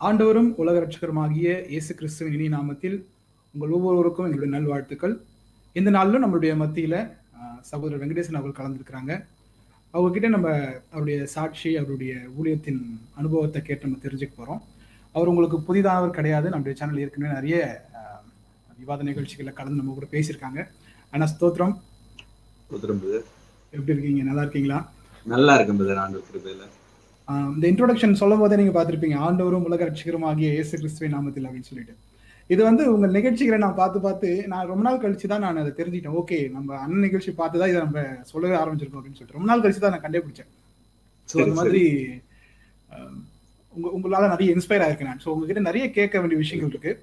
ஆண்டவரும் உலக ரட்சகருமாகிய இயேசு கிறிஸ்துவின் இனி நாமத்தில் உங்கள் ஒவ்வொருவருக்கும் எங்களுடைய நல்வாழ்த்துக்கள். இந்த நாளிலும் நம்மளுடைய மத்தியில சகோதரர் வெங்கடேசன் அவர்கள் கலந்துருக்கிறாங்க. அவங்க கிட்ட நம்ம அவருடைய சாட்சி அவருடைய ஊழியத்தின் அனுபவத்தை கேட்டு நம்ம தெரிஞ்சுக்க போறோம். அவர் உங்களுக்கு புதிதானவர் கிடையாது. நம்முடைய சேனல் ஏற்கனவே நிறைய விவாத நிகழ்ச்சிகளில் கலந்து நம்ம கூட பேசியிருக்காங்க. ஆனா ஸ்தோத்திரம். எப்படி இருக்கீங்க? நல்லா இருக்கீங்களா? நல்லா இருக்கும் ஆஹ் இந்த இன்ட்ரோடக்ஷன் சொல்லும் போதே நீங்க பார்த்திருப்பீங்க ஆண்டவரும் உலக ரட்சகரும் ஆகிய இயேசு கிறிஸ்துவின் நாமத்தில் அப்படின்னு சொல்லிட்டு. இது வந்து உங்க நிகழ்ச்சிகளை நான் பார்த்து பார்த்து நான் ரொம்ப நாள் கழிச்சு தான் நான் அதை தெரிஞ்சுக்கிட்டேன். ஓகே நம்ம அண்ணன் நிகழ்ச்சி பார்த்து தான் இதை நம்ம சொல்லவே ஆரம்பிச்சிருக்கோம் அப்படின்னு சொல்லிட்டு. ரொம்ப நாள் கழிச்சு தான் நான் கண்டுபிடிச்சேன். ஸோ அந்த மாதிரி உங்க உங்களால நிறைய இன்ஸ்பயர் ஆயிருக்கேன் நான். ஸோ உங்ககிட்ட நிறைய கேட்க வேண்டிய விஷயங்கள் இருக்கு.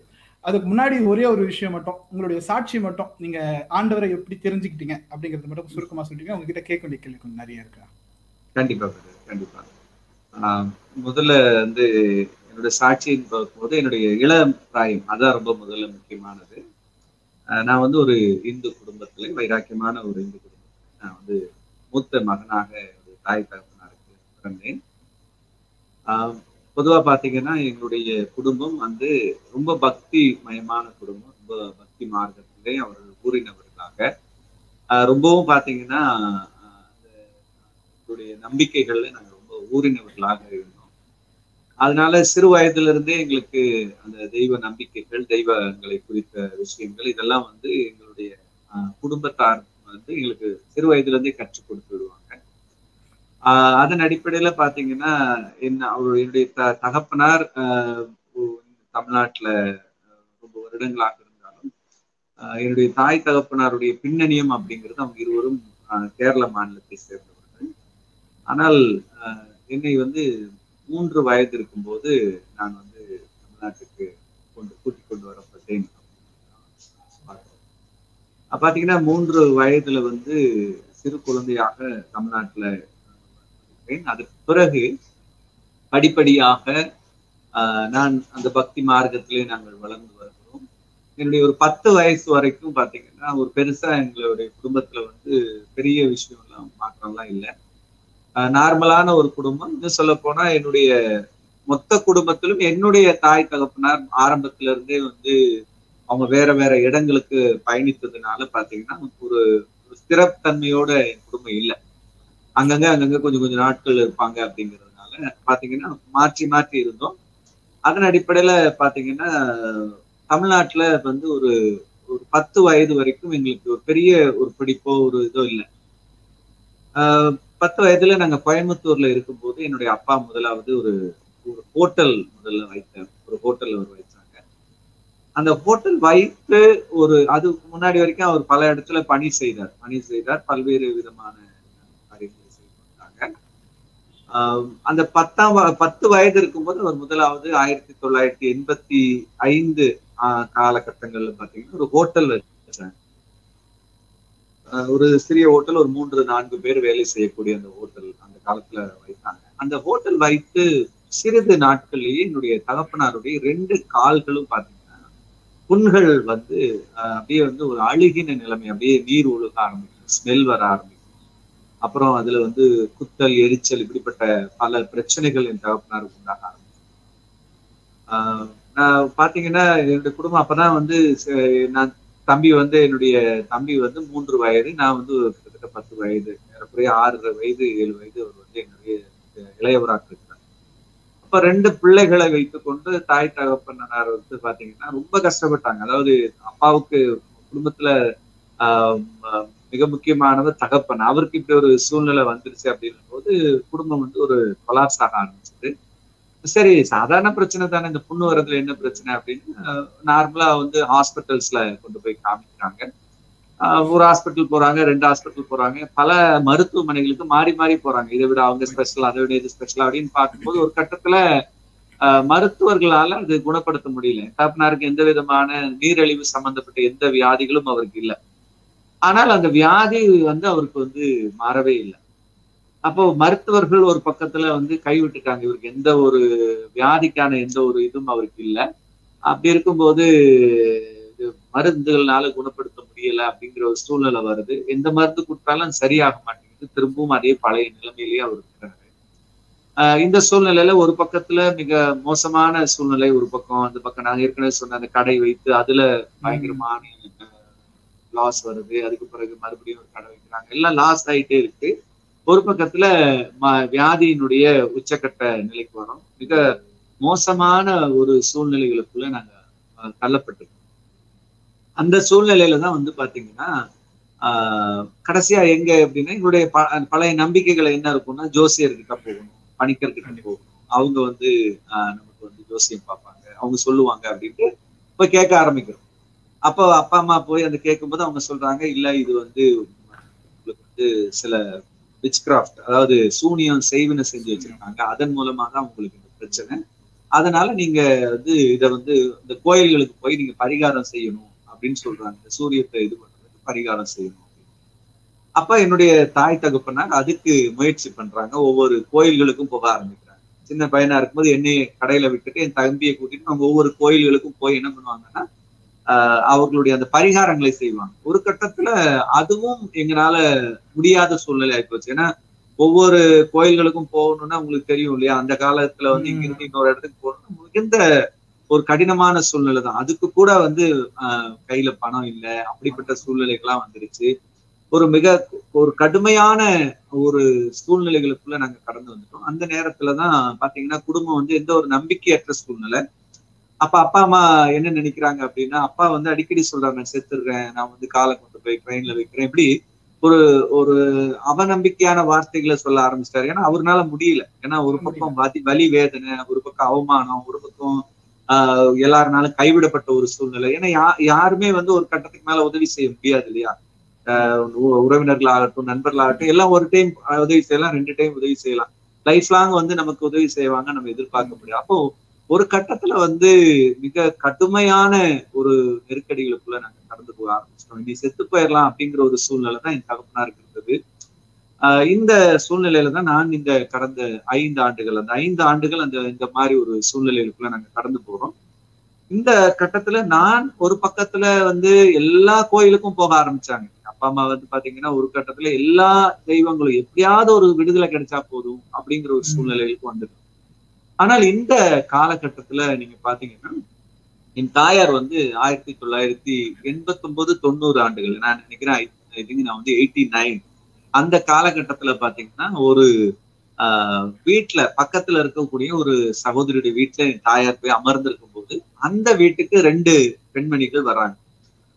அதுக்கு முன்னாடி ஒரே ஒரு விஷயம் மட்டும் உங்களுடைய சாட்சி மட்டும் நீங்க ஆண்டவரை எப்படி தெரிஞ்சுக்கிட்டீங்க அப்படிங்கறது மட்டும் சுருக்கமா சொல்லிட்டீங்க உங்ககிட்ட கேட்க வேண்டிய கேள்வி நிறைய இருக்கு? கண்டிப்பா கண்டிப்பா. முதல்ல வந்து என்னுடைய சாட்சின்னு பார்க்கும்போது என்னுடைய இளம் பிராயம் அதான் ரொம்ப முதல்ல முக்கியமானது. ஆஹ் நான் வந்து ஒரு இந்து குடும்பத்துல வைராக்கியமான ஒரு இந்து குடும்பத்துல நான் வந்து மூத்த மகனாக ஒரு தாய் தகப்பனாருக்கு பிறந்தேன். ஆஹ் பொதுவா பாத்தீங்கன்னா எங்களுடைய குடும்பம் வந்து ரொம்ப பக்தி மயமான குடும்பம் ரொம்ப பக்தி மார்க்கத்திலே அவர்கள் கூறினவர்களாக. ஆஹ் ரொம்பவும் பாத்தீங்கன்னா அந்த எங்களுடைய நம்பிக்கைகள்ல நாங்கள் ஊறினவர்களாக இருந்தோம். அதனால சிறு வயதுல இருந்தே எங்களுக்கு அந்த தெய்வ நம்பிக்கைகள் தெய்வங்களை குறித்த விஷயங்கள் இதெல்லாம் வந்து எங்களுடைய குடும்பத்தார் வந்து எங்களுக்கு சிறு வயதுல இருந்தே கற்றுக் கொடுத்து விடுவாங்க. ஆஹ் அதன் அடிப்படையில பாத்தீங்கன்னா என்ன அவர் என்னுடைய த தகப்பனார் ஆஹ் தமிழ்நாட்டுல ரொம்ப வருடங்களாக இருந்தாலும் என்னுடைய தாய் தகப்பனாருடைய பின்னணியம் அப்படிங்கிறது அவங்க இருவரும் ஆஹ் கேரள மாநிலத்தை சேர்ந்தவர்கள். ஆனால் என்னை வந்து மூன்று வயது இருக்கும்போது நான் வந்து தமிழ்நாட்டுக்கு கொண்டு கூட்டிக் கொண்டு வரப்பட்டேன். அப்ப பாத்தீங்கன்னா மூன்று வயதுல வந்து சிறு குழந்தையாக தமிழ்நாட்டுல இருந்தேன். அதுக்கு பிறகு படிப்படியாக ஆஹ் நான் அந்த பக்தி மார்க்கத்திலே நாங்கள் வளர்ந்து வருகிறோம். என்னுடைய ஒரு பத்து வயசு வரைக்கும் பாத்தீங்கன்னா ஒரு பெருசா எங்களுடைய குடும்பத்துல வந்து பெரிய விஷயம் எல்லாம் மாற்றம்லாம் இல்லை. நார்மலான ஒரு குடும்பம். இன்னும் சொல்ல போனா என்னுடைய மொத்த குடும்பத்திலும் என்னுடைய தாய் தகப்பனார் ஆரம்பத்துல இருந்தே வந்து அவங்க வேற வேற இடங்களுக்கு பயணித்ததுனால பாத்தீங்கன்னா ஒரு ஒரு ஸ்திரத்தன்மையோட என் குடும்பம் இல்லை. அங்கங்க அங்கங்க கொஞ்சம் கொஞ்சம் நாட்கள் இருப்பாங்க அப்படிங்கிறதுனால பாத்தீங்கன்னா மாற்றி மாற்றி இருந்தோம். அதன் அடிப்படையில பாத்தீங்கன்னா தமிழ்நாட்டுல வந்து ஒரு ஒரு பத்து வயது வரைக்கும் எங்களுக்கு ஒரு பெரிய ஒரு பிடிப்போ ஒரு இதோ இல்லை. ஆஹ் பத்து வயதுல நாங்க கோயம்புத்தூர்ல இருக்கும்போது என்னுடைய அப்பா முதலாவது ஒரு ஒரு ஹோட்டல் முதல்ல வைத்தார் ஒரு ஹோட்டல் அவர் வைத்தாங்க. அந்த ஹோட்டல் வைத்து ஒரு அது முன்னாடி வரைக்கும் அவர் பல இடத்துல பணி செய்தார். பணி செய்தார் பல்வேறு விதமான காரியங்களை செய்து வந்தாங்க ஆஹ் அந்த பத்தாம் பத்து வயது இருக்கும்போது அவர் முதலாவது ஆயிரத்தி தொள்ளாயிரத்தி எண்பத்தி ஐந்து ஆஹ் காலகட்டங்கள்ல பாத்தீங்கன்னா ஒரு ஹோட்டல் வச்சாங்க ஒரு சிறிய ஹோட்டல் ஒரு மூன்று நான்கு பேர் வேலை செய்யக்கூடிய அந்த ஹோட்டல் அந்த காலத்துல வைத்தாங்க. அந்த ஹோட்டல் வைத்து சிறிது நாட்கள்லயே என்னுடைய தகப்பனாருடைய ரெண்டு கால்களும் பாத்தீங்கன்னா புண்கள் வந்து அப்படியே வந்து ஒரு அழுகின நிலைமை அப்படியே நீர் ஒழுக ஆரம்பிக்கும் ஸ்மெல் வர ஆரம்பிக்கும். அப்புறம் அதுல வந்து குத்தல் எரிச்சல் இப்படிப்பட்ட பல பிரச்சனைகள் என் தகப்பனாருக்கு உண்டாக ஆரம்பிக்கும் ஆஹ் நான் பாத்தீங்கன்னா என்னுடைய குடும்பம் அப்பதான் வந்து நான் தம்பி வந்து என்னுடைய தம்பி வந்து மூன்று வயது நான் வந்து ஒரு கிட்டத்தட்ட பத்து வயது ஏறக்குறைய ஆறு வயது ஏழு வயது அவர் வந்து என்னுடைய இளையவராக இருக்கிறார். அப்ப ரெண்டு பிள்ளைகளை வைத்துக்கொண்டு தாய் தகப்பனார் வந்து பாத்தீங்கன்னா ரொம்ப கஷ்டப்பட்டாங்க. அதாவது அப்பாவுக்கு குடும்பத்துல ஆஹ் மிக முக்கியமானவர் தகப்பன். அவருக்கு இப்படி ஒரு சூழ்நிலை வந்துருச்சு அப்படின்னும் போது குடும்பம் வந்து ஒரு கொலாப்ஸ் ஆக ஆரம்பிச்சது. சரி சாதாரண பிரச்சனை தானே இந்த புண்ணு வரதுல என்ன பிரச்சனை அப்படின்னு நார்மலா வந்து ஹாஸ்பிட்டல்ஸ்ல கொண்டு போய் காமிக்கிறாங்க. ஒரு ஹாஸ்பிட்டல் போறாங்க ரெண்டு ஹாஸ்பிட்டல் போறாங்க. பல மருத்துவமனைகளுக்கு மாறி மாறி போறாங்க. இதை விட அவங்க ஸ்பெஷல் அதை விட இது ஸ்பெஷல் அப்படின்னு பார்க்கும்போது ஒரு கட்டத்துல மருத்துவர்களால அது குணப்படுத்த முடியல. தாப்னாருக்கு எந்த விதமான நீரிழிவு சம்பந்தப்பட்ட எந்த வியாதிகளும் அவருக்கு இல்லை. ஆனால் அந்த வியாதி வந்து அவருக்கு வந்து மாறவே இல்லை. அப்போ மருத்துவர்கள் ஒரு பக்கத்துல வந்து கைவிட்டுட்டாங்க இவருக்கு எந்த ஒரு வியாதிக்கான எந்த ஒரு இதுவும் அவருக்கு இல்லை. அப்படி இருக்கும்போது இது மருந்துகள்னால குணப்படுத்த முடியல அப்படிங்கிற ஒரு சூழ்நிலை வருது. எந்த மருந்து கொடுத்தாலும் சரியாக மாட்டேங்குது. திரும்பவும் அதே பழைய நிலைமையிலேயே அவர் இருக்கிறாரு. ஆஹ் இந்த சூழ்நிலையில ஒரு பக்கத்துல மிக மோசமான சூழ்நிலை ஒரு பக்கம் அந்த பக்கம் நாங்க ஏற்கனவே சொன்ன அந்த கடை வைத்து அதுல பயங்கரமான லாஸ் வருது. அதுக்கு பிறகு மறுபடியும் ஒரு கடை வைக்கிறாங்க. எல்லாம் லாஸ் ஆயிட்டே இருக்கு. ஒரு பக்கத்துல வியாதியினுடைய உச்சக்கட்ட நிலைக்கு வரோம். மிக மோசமான ஒரு சூழ்நிலைகளுக்குள்ள நாங்க தள்ளப்பட்டிருக்கோம். அந்த சூழ்நிலையில தான் வந்து பாத்தீங்கன்னா கடைசியா எங்க அப்படின்னா எங்களுடைய பழைய நம்பிக்கைகள் என்ன இருக்கும்னா ஜோசியர்கிட்ட போகணும் பணிக்கர்கிட்ட போகணும். அவங்க வந்து ஆஹ் நமக்கு வந்து ஜோசியம் பார்ப்பாங்க. அவங்க சொல்லுவாங்க அப்படின்ட்டு போய் கேட்க ஆரம்பிக்கிறோம். அப்போ அப்பா அம்மா போய் அந்த கேட்கும்போது அவங்க சொல்றாங்க இல்ல இது வந்து உங்களுக்கு வந்து சில விச் கிராஃப்ட் அதாவது சூனியம் செய்வினை செஞ்சு வச்சிருக்காங்க. அதன் மூலமா தான் உங்களுக்கு இந்த பிரச்சனை. அதனால நீங்க வந்து இதை வந்து இந்த கோயில்களுக்கு போய் நீங்க பரிகாரம் செய்யணும் அப்படின்னு சொல்றாங்க. இந்த சூரியத்தை இது பண்றதுக்கு பரிகாரம் செய்யணும் அப்படின்னு. அப்ப என்னுடைய தாய் தகப்பனார் அதுக்கு முயற்சி பண்றாங்க. ஒவ்வொரு கோயில்களுக்கும் போக ஆரம்பிக்கிறாங்க. சின்ன பையனா இருக்கும்போது என்னைய கடையில விட்டுட்டு என் தம்பியை கூட்டிட்டு அவங்க ஒவ்வொரு கோயில்களுக்கும் போய் என்ன பண்ணுவாங்கன்னா அவர்களுடைய அந்த பரிகாரங்களை செய்வாங்க. ஒரு கட்டத்துல அதுவும் எங்களால முடியாத சூழ்நிலை ஆயிப்போச்சு ஏன்னா ஒவ்வொரு கோயில்களுக்கும் போகணும்னா உங்களுக்கு தெரியும் இல்லையா? அந்த காலத்துல வந்து இங்க இருந்து இன்னொரு இடத்துக்கு போகணும் மிகுந்த ஒரு கடினமான சூழ்நிலை தான். அதுக்கு கூட வந்து கையில பணம் இல்லை. அப்படிப்பட்ட சூழ்நிலைகள்லாம் வந்துருச்சு. ஒரு மிக ஒரு கடுமையான ஒரு சூழ்நிலைகளுக்குள்ள நாங்க கடந்து வந்துட்டோம். அந்த நேரத்துலதான் பாத்தீங்கன்னா குடும்பம் வந்து எந்த ஒரு நம்பிக்கையற்ற சூழ்நிலை. அப்ப அப்பா அம்மா என்ன நினைக்கிறாங்க அப்படின்னா அப்பா வந்து அடிக்கடி சொல்றாங்க நான் செத்துடுறேன் நான் வந்து காலை கொண்டு போய் ட்ரெயின்ல வைக்கிறேன். இப்படி ஒரு ஒரு அவநம்பிக்கையான வார்த்தைகளை சொல்ல ஆரம்பிச்சிட்டாரு. ஏன்னா அவர்னால முடியல. ஏன்னா ஒரு பக்கம் வலி வலி வேதனை ஒரு பக்கம் அவமானம் ஒரு பக்கம் ஆஹ் எல்லாருனாலும் கைவிடப்பட்ட ஒரு சூழ்நிலை. ஏன்னா யா யாருமே வந்து ஒரு கட்டத்துக்கு மேல உதவி செய்ய முடியாது இல்லையா? ஆஹ் உ- உறவினர்களாகட்டும் நண்பர்களாகட்டும் எல்லாம் ஒரு டைம் உதவி செய்யலாம் ரெண்டு டைம் உதவி செய்யலாம். லைஃப் லாங் வந்து நமக்கு உதவி செய்வாங்க நம்ம எதிர்பார்க்க முடியாது அப்போ ஒரு கட்டத்துல வந்து மிக கடுமையான ஒரு நெருக்கடிகளுக்குள்ள நாங்க கடந்து போக ஆரம்பிச்சிட்டோம். இனி செத்து போயிடலாம் அப்படிங்கிற ஒரு சூழ்நிலை தான் என் தகப்பனாருக்கு இருந்தது. ஆஹ் இந்த சூழ்நிலையில தான் நான் இந்த கடந்த ஐந்து ஆண்டுகள் அந்த ஐந்து ஆண்டுகள் அந்த இந்த மாதிரி ஒரு சூழ்நிலைகளுக்குள்ள நாங்க கடந்து போறோம். இந்த கட்டத்துல நான் ஒரு பக்கத்துல வந்து எல்லா கோயிலுக்கும் போக ஆரம்பிச்சாங்க. அப்பா அம்மா வந்து பாத்தீங்கன்னா ஒரு கட்டத்துல எல்லா தெய்வங்களும் எப்படியாவது ஒரு விடுதலை கிடைச்சா போதும் அப்படிங்கிற ஒரு சூழ்நிலைகளுக்கு வந்துடும் ஆனால் இந்த காலகட்டத்துல நீங்க பாத்தீங்கன்னா என் தாயார் வந்து ஆயிரத்தி தொள்ளாயிரத்தி எண்பத்தி ஒன்பது தொண்ணூறு ஆண்டுகள் நான் நினைக்கிறேன் ஐ திங்க் நான் வந்து எயிட்டி நைன் அந்த காலகட்டத்துல பாத்தீங்கன்னா ஒரு ஆஹ் வீட்டுல பக்கத்துல இருக்கக்கூடிய ஒரு சகோதரியுடைய வீட்டுல என் தாயார் போய் அமர்ந்திருக்கும் போது அந்த வீட்டுக்கு ரெண்டு பெண்மணிகள் வர்றாங்க.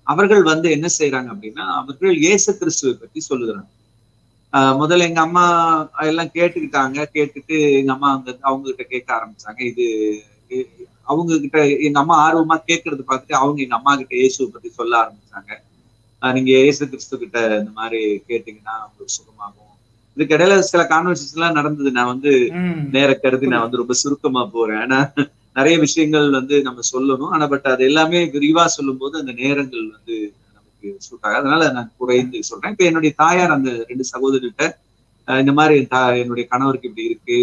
அவர்கள் வந்து என்ன செய்யறாங்க அப்படின்னா அவர்கள் இயேசு கிறிஸ்துவை பத்தி சொல்லுகிறாங்க. முதல்ல எங்க அம்மா எல்லாம் கேட்டுக்கிட்டாங்க. கேட்டுட்டு எங்க அம்மா அங்க அவங்க கிட்ட கேட்க ஆரம்பிச்சாங்க. இது அவங்க கிட்ட எங்க அம்மா ஆர்வமா கேட்கறது பார்த்துட்டு அவங்க எங்க அம்மா கிட்ட இயேசுவை பத்தி சொல்ல ஆரம்பிச்சாங்க. நீங்க இயேசு கிறிஸ்து கிட்ட இந்த மாதிரி கேட்டீங்கன்னா உங்களுக்கு சுகமாகும். இதுக்கு இடையில சில கான்வர்சேஷன் எல்லாம் நடந்தது. நான் வந்து. நேர கருதி நான் வந்து ரொம்ப சுருக்கமா போறேன். ஆனா நிறைய விஷயங்கள் வந்து நம்ம சொல்லணும். ஆனா பட் அது எல்லாமே விரிவா சொல்லும்போது அந்த நேரங்கள் வந்து சூட் ஆகாது அதனால நான் குறைந்து சொல்றேன். இப்ப என்னுடைய தாயார் அந்த ரெண்டு சகோதரிகிட்ட இந்த மாதிரி என்னுடைய கணவருக்கு இப்படி இருக்கு.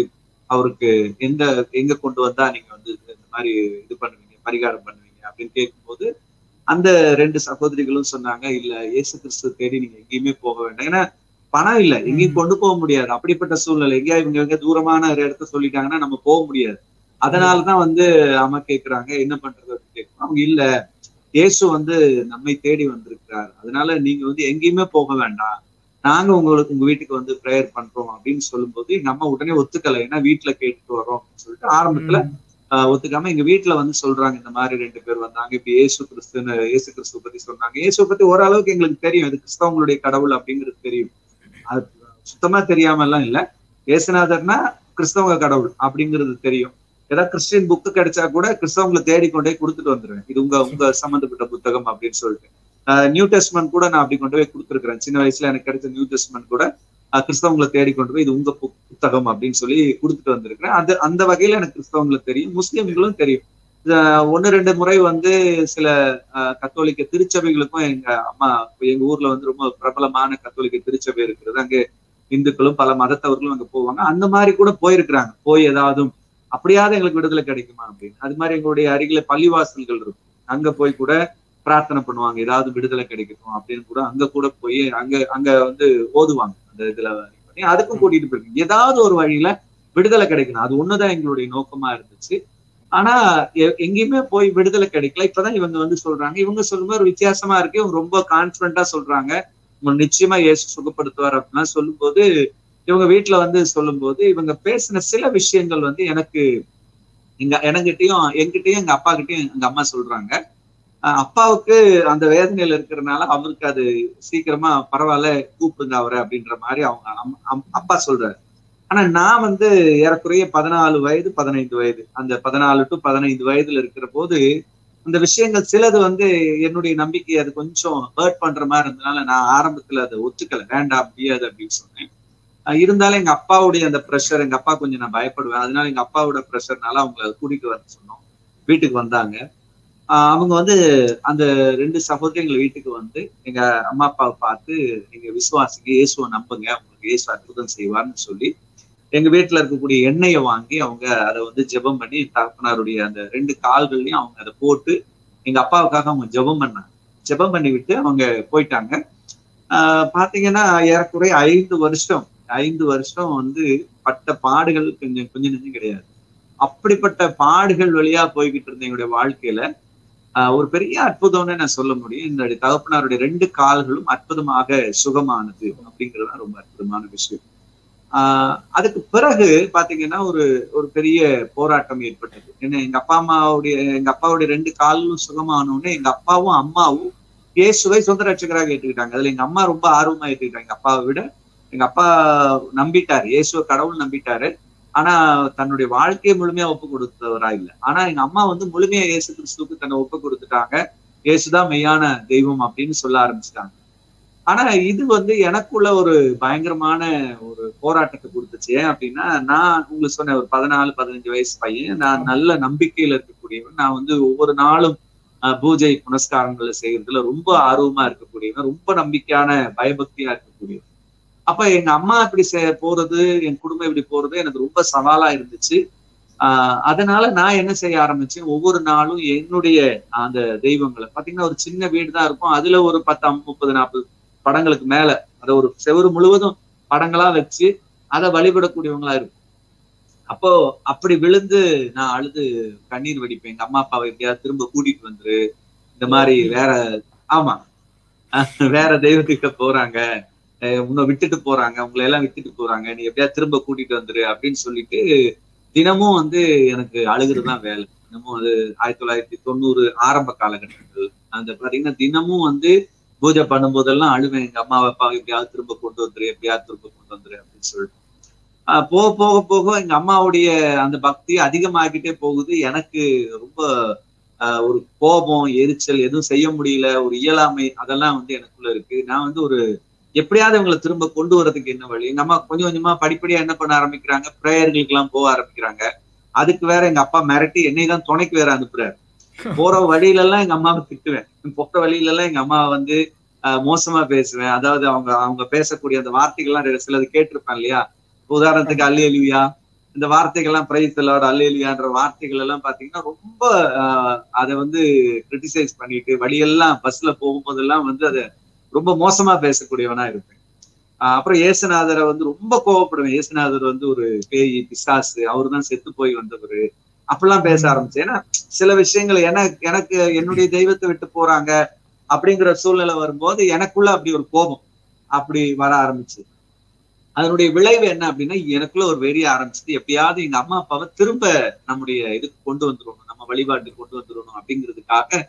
அவருக்கு எந்த எங்க கொண்டு வந்தா நீங்க வந்து இந்த மாதிரி இது பண்ணுவீங்க பரிகாரம் பண்ணுவீங்க? அப்படின்னு கேட்கும்போது அந்த ரெண்டு சகோதரிகளும் சொன்னாங்க இல்ல இயேசு கிறிஸ்து தேடி நீங்க எங்கேயுமே போக வேண்டாம். ஏன்னா பணம் இல்ல. எங்கேயும் கொண்டு போக முடியாது. அப்படிப்பட்ட சூழ்நிலை. எங்கேயா இவங்க எங்க தூரமான ஒரு இடத்த சொல்லிட்டாங்கன்னா நம்ம போக முடியாது. அதனாலதான் வந்து அம்மா கேக்குறாங்க என்ன பண்றது அப்படின்னு கேட்கணும் அவங்க இல்ல. இயேசு வந்து நம்மை தேடி வந்திருக்கிறார். அதனால நீங்க வந்து எங்கேயுமே போக வேண்டாம். நாங்க உங்களுக்கு உங்க வீட்டுக்கு வந்து ப்ரேயர் பண்றோம் அப்படின்னு சொல்லும்போது அம்மா உடனே ஒத்துக்கல. ஏன்னா வீட்டுல கேட்டுட்டு வரோம் அப்படின்னு சொல்லிட்டு ஆரம்பத்துல ஒத்துக்காம எங்க வீட்டுல வந்து சொல்றாங்க இந்த மாதிரி ரெண்டு பேர் வந்தாங்க. இப்ப இயேசு கிறிஸ்துன்னு இயேசு கிறிஸ்துவ பத்தி சொன்னாங்க. இயேசு பத்தி ஓரளவுக்கு எங்களுக்கு தெரியும். இது கிறிஸ்தவங்களுடைய கடவுள் அப்படிங்கிறது தெரியும். அது சுத்தமா தெரியாம எல்லாம் இல்ல. இயேசுநாதர்னா கிறிஸ்தவங்க கடவுள் அப்படிங்கிறது தெரியும். ஏதாவது கிறிஸ்டியன் புக்கு கிடைச்சா கூட கிறிஸ்தவங்களை தேடி கொண்டே கொடுத்துட்டு வந்துருவேன். இது உங்க உங்க சம்பந்தப்பட்ட புத்தகம் அப்படின்னு சொல்லிட்டு. நியூ டெஸ்ட்மெண்ட் கூட நான் அப்படி கொண்டு போய் கொடுத்துருக்கிறேன். சின்ன வயசுல எனக்கு கிடைச்ச நியூ டெஸ்ட்மெண்ட் கூட கிறிஸ்தவங்களை தேடி கொண்டு போய் இது உங்க புத்தகம் அப்படின்னு சொல்லி கொடுத்துட்டு வந்திருக்கிறேன். அது அந்த வகையில எனக்கு கிறிஸ்தவங்களை தெரியும் முஸ்லிம்களும் தெரியும். ஒன்னு ரெண்டு முறை வந்து சில ஆஹ் கத்தோலிக்க திருச்சபைகளுக்கும் எங்க அம்மா எங்க ஊர்ல வந்து ரொம்ப பிரபலமான கத்தோலிக்க திருச்சபை இருக்கிறது. அங்க இந்துக்களும் பல மதத்தவர்களும் அங்க போவாங்க. அந்த மாதிரி கூட போயிருக்கிறாங்க. போய் ஏதாவது அப்படியாவது எங்களுக்கு விடுதலை கிடைக்குமா அப்படின்னு. அது மாதிரி எங்களுடைய அருகில பள்ளிவாசல்கள் இருக்கும். அங்க போய் கூட பிரார்த்தனை பண்ணுவாங்க. ஏதாவது விடுதலை கிடைக்கட்டும் அப்படின்னு கூட அங்க கூட போய் அங்க அங்க வந்து ஓதுவாங்க. அந்த இதுல பண்ணி அதுக்கும் கூட்டிட்டு போயிருக்கேன். ஏதாவது ஒரு வழியில விடுதலை கிடைக்கணும். அது ஒண்ணுதான் எங்களுடைய நோக்கமா இருந்துச்சு. ஆனா எங்கேயுமே போய் விடுதலை கிடைக்கல. இப்பதான் இவங்க வந்து சொல்றாங்க. இவங்க சொல்லும்போது ஒரு வித்தியாசமா இருக்கு. இவங்க ரொம்ப கான்பிடண்டா சொல்றாங்க. நிச்சயமா இயேசு சுகப்படுத்துவார் அப்படின்னா சொல்லும்போது இவங்க வீட்டுல வந்து சொல்லும்போது இவங்க பேசின சில விஷயங்கள் வந்து எனக்கு எங்க எனக்கிட்டையும் என்கிட்டயும் எங்க அப்பா கிட்டயும் எங்க அம்மா சொல்றாங்க. அப்பாவுக்கு அந்த வேதனையில இருக்கிறதுனால அவருக்கு அது சீக்கிரமா பரவாயில்ல கூப்பிடுங்க அவரை அப்படின்ற மாதிரி அவங்க அம்- அப்பா சொல்றாரு. ஆனா நான் வந்து ஏறக்குறைய பதினாலு வயது பதினைந்து வயது அந்த பதினாலு டு பதினைந்து வயதுல இருக்கிற போது அந்த விஷயங்கள் சிலது வந்து என்னுடைய நம்பிக்கை அது கொஞ்சம் ஹர்ட் பண்ற மாதிரி இருந்ததுனால நான் ஆரம்பத்துல அதை ஒத்துக்கல. வேண்டாம் முடியாது அப்படின்னு சொன்னேன். இருந்தாலும் எங்க அப்பாவுடைய அந்த ப்ரெஷர் எங்க அப்பா கொஞ்சம் நான் பயப்படுவேன். அதனால எங்க அப்பாவோட ப்ரெஷர்னால அவங்கள கூட்டிட்டு வர சொன்னோம். வீட்டுக்கு வந்தாங்க. அவங்க வந்து அந்த ரெண்டு சகோதரி எங்க வீட்டுக்கு வந்து எங்க அம்மா அப்பாவை பார்த்து நீங்க விசுவாசிங்க இயேசுவை நம்புங்க உங்களுக்கு இயேசு அற்புதம் செய்வார்னு சொல்லி எங்க வீட்டுல இருக்கக்கூடிய எண்ணெயை வாங்கி அவங்க அதை வந்து ஜெபம் பண்ணி தகப்பனாருடைய அந்த ரெண்டு கால்கள்லயும் அவங்க அதை போட்டு எங்க அப்பாவுக்காக அவங்க ஜெபம் பண்ணாங்க. ஜெபம் பண்ணி விட்டு அவங்க போயிட்டாங்க. ஆஹ் பாத்தீங்கன்னா ஏறக்குறைய ஐந்து வருஷம் ஐந்து வருஷம் வந்து பட்ட பாடுகள் கொஞ்சம் கொஞ்சம் நெஞ்சம் கிடையாது. அப்படிப்பட்ட பாடுகள் வழியா போய்கிட்டு இருந்த எங்களுடைய வாழ்க்கையில ஆஹ் ஒரு பெரிய அற்புதம்னு நான் சொல்ல முடியும். இந்த தகப்பனாருடைய ரெண்டு கால்களும் அற்புதமாக சுகமானது அப்படிங்கிறது ரொம்ப அற்புதமான விஷயம். ஆஹ் அதுக்கு பிறகு பாத்தீங்கன்னா ஒரு ஒரு பெரிய போராட்டம் ஏற்பட்டது. ஏன்னா எங்க அப்பா அம்மாவுடைய எங்க அப்பாவுடைய ரெண்டு காலும் சுகமானோடனே எங்க அப்பாவும் அம்மாவும் இயேசுவை சொந்த ரட்சகராக ஏற்றுக்கிட்டாங்க. அதுல எங்க அம்மா ரொம்ப ஆர்வமா ஏற்றுக்கிட்டாங்க. எங்க அப்பாவை விட எங்க அப்பா நம்பிட்டாரு. இயேசுவ கடவுள் நம்பிட்டாரு. ஆனா தன்னுடைய வாழ்க்கையை முழுமையா ஒப்பு கொடுத்தவரா இல்லை. ஆனா எங்க அம்மா வந்து முழுமையா இயேசு கிறிஸ்துவுக்கு தன்னை ஒப்பு கொடுத்துட்டாங்க. இயேசுதான் மெய்யான தெய்வம் அப்படின்னு சொல்ல ஆரம்பிச்சிட்டாங்க. ஆனா இது வந்து எனக்குள்ள ஒரு பயங்கரமான ஒரு போராட்டத்தை கொடுத்துச்சு. ஏன் அப்படின்னா நான் உங்களுக்கு சொன்னேன் ஒரு பதினாலு பதினஞ்சு வயசு பையன். நான் நல்ல நம்பிக்கையில இருக்கக்கூடியவன். நான் வந்து ஒவ்வொரு நாளும் பூஜை புனஸ்காரங்களை செய்யறதுல ரொம்ப ஆர்வமா இருக்கக்கூடியவன். ரொம்ப நம்பிக்கையான பயபக்தியா இருக்கக்கூடியவன். அப்ப எங்க அம்மா இப்படி போறது என் குடும்பம் இப்படி போறது எனக்கு ரொம்ப சவாலா இருந்துச்சு. ஆஹ் அதனால நான் என்ன செய்ய ஆரம்பிச்சேன்? ஒவ்வொரு நாளும் என்னுடைய அந்த தெய்வங்களை பாத்தீங்கன்னா ஒரு சின்ன வீடு தான் இருக்கும். அதுல ஒரு பத்து முப்பது நாற்பது படங்களுக்கு மேல அத ஒரு செவுரு முழுவதும் படங்களா வச்சு அதை வழிபடக்கூடியவங்களா இருக்கும் அப்போ அப்படி விழுந்து நான் அழுது கண்ணீர் வடிப்பேன். எங்க அம்மா அப்பாவை எப்படியாவது திரும்ப கூட்டிட்டு வந்துரு. இந்த மாதிரி வேற ஆமா. வேற தெய்வத்துக்கிட்ட போறாங்க. அஹ் உன்னை விட்டுட்டு போறாங்க உங்களை எல்லாம் விட்டுட்டு போறாங்க நீ எப்படியாவது திரும்ப கூட்டிட்டு வந்துரு அப்படின்னு சொல்லிட்டு தினமும் வந்து எனக்கு அழுகுறதுதான் வேலை. தினமும் அது ஆயிரத்தி தொள்ளாயிரத்தி தொண்ணூறு ஆரம்ப காலகட்டங்கள். அந்த பாத்தீங்கன்னா தினமும் வந்து பூஜை பண்ணும்போதெல்லாம் அழுவேன். எங்க அம்மா அப்பா எப்படியாவது திரும்ப கொண்டு வந்துரு எப்படியாவது திரும்ப கொண்டு வந்துரு அப்படின்னு சொல்லிட்டு. ஆஹ் போக போக போக எங்க அம்மாவுடைய அந்த பக்தி அதிகமாகிட்டே போகுது. எனக்கு ரொம்ப ஒரு கோபம் எரிச்சல் எதுவும் செய்ய முடியல ஒரு இயலாமை அதெல்லாம் வந்து எனக்குள்ள இருக்கு. நான் வந்து ஒரு எப்படியாவது இவங்களை திரும்ப கொண்டு வரதுக்கு என்ன வழி? எங்க அம்மா கொஞ்சம் கொஞ்சமா படிப்படியா என்ன பண்ண ஆரம்பிக்கிறாங்க? பிரேயர்களுக்கு எல்லாம் போக ஆரம்பிக்கிறாங்க. அதுக்கு வேற எங்க அப்பா மிரட்டி என்னை தான் துணைக்கு வேற அனுப்புறாரு. போற வழியில எல்லாம் எங்க அம்மாவை திட்டுவேன். போற வழியில எல்லாம் எங்க அம்மா வந்து மோசமா பேசுவேன். அதாவது அவங்க அவங்க பேசக்கூடிய அந்த வார்த்தைகள்லாம் சிலது கேட்டிருப்பேன் இல்லையா? உதாரணத்துக்கு அல்லேலுயா இந்த வார்த்தைகள்லாம் பிரைஸ் தலோட அல்லேலுயான்ற வார்த்தைகள் எல்லாம் பாத்தீங்கன்னா ரொம்ப ஆஹ் அதை வந்து கிரிட்டிசைஸ் பண்ணிட்டு வழியெல்லாம் பஸ்ல போகும்போதெல்லாம் வந்து அதை ரொம்ப மோசமா பேசக்கூடியவனா இருப்பேன். அப்புறம் ஏசுநாதரை வந்து ரொம்ப கோவப்படுவேன். ஏசுநாதர் வந்து ஒரு பேய் பிசாசு அவரு தான் செத்து போய் வந்தவர். அப்படிலாம் பேச ஆரம்பிச்சேன். ஏன்னா சில விஷயங்கள் எனக்கு எனக்கு என்னுடைய தெய்வத்தை விட்டு போறாங்க அப்படிங்கிற சூழ்நிலை வரும்போது எனக்குள்ள அப்படி ஒரு கோபம் அப்படி வர ஆரம்பிச்சு. அதனுடைய விளைவு என்ன அப்படின்னா எனக்குள்ள ஒரு வெறிய ஆரம்பிச்சது எப்படியாவது எங்க அம்மா அப்பாவை திரும்ப நம்முடைய இதுக்கு கொண்டு வந்துடணும் நம்ம வழிபாட்டுக்கு கொண்டு வந்துடணும் அப்படிங்கிறதுக்காக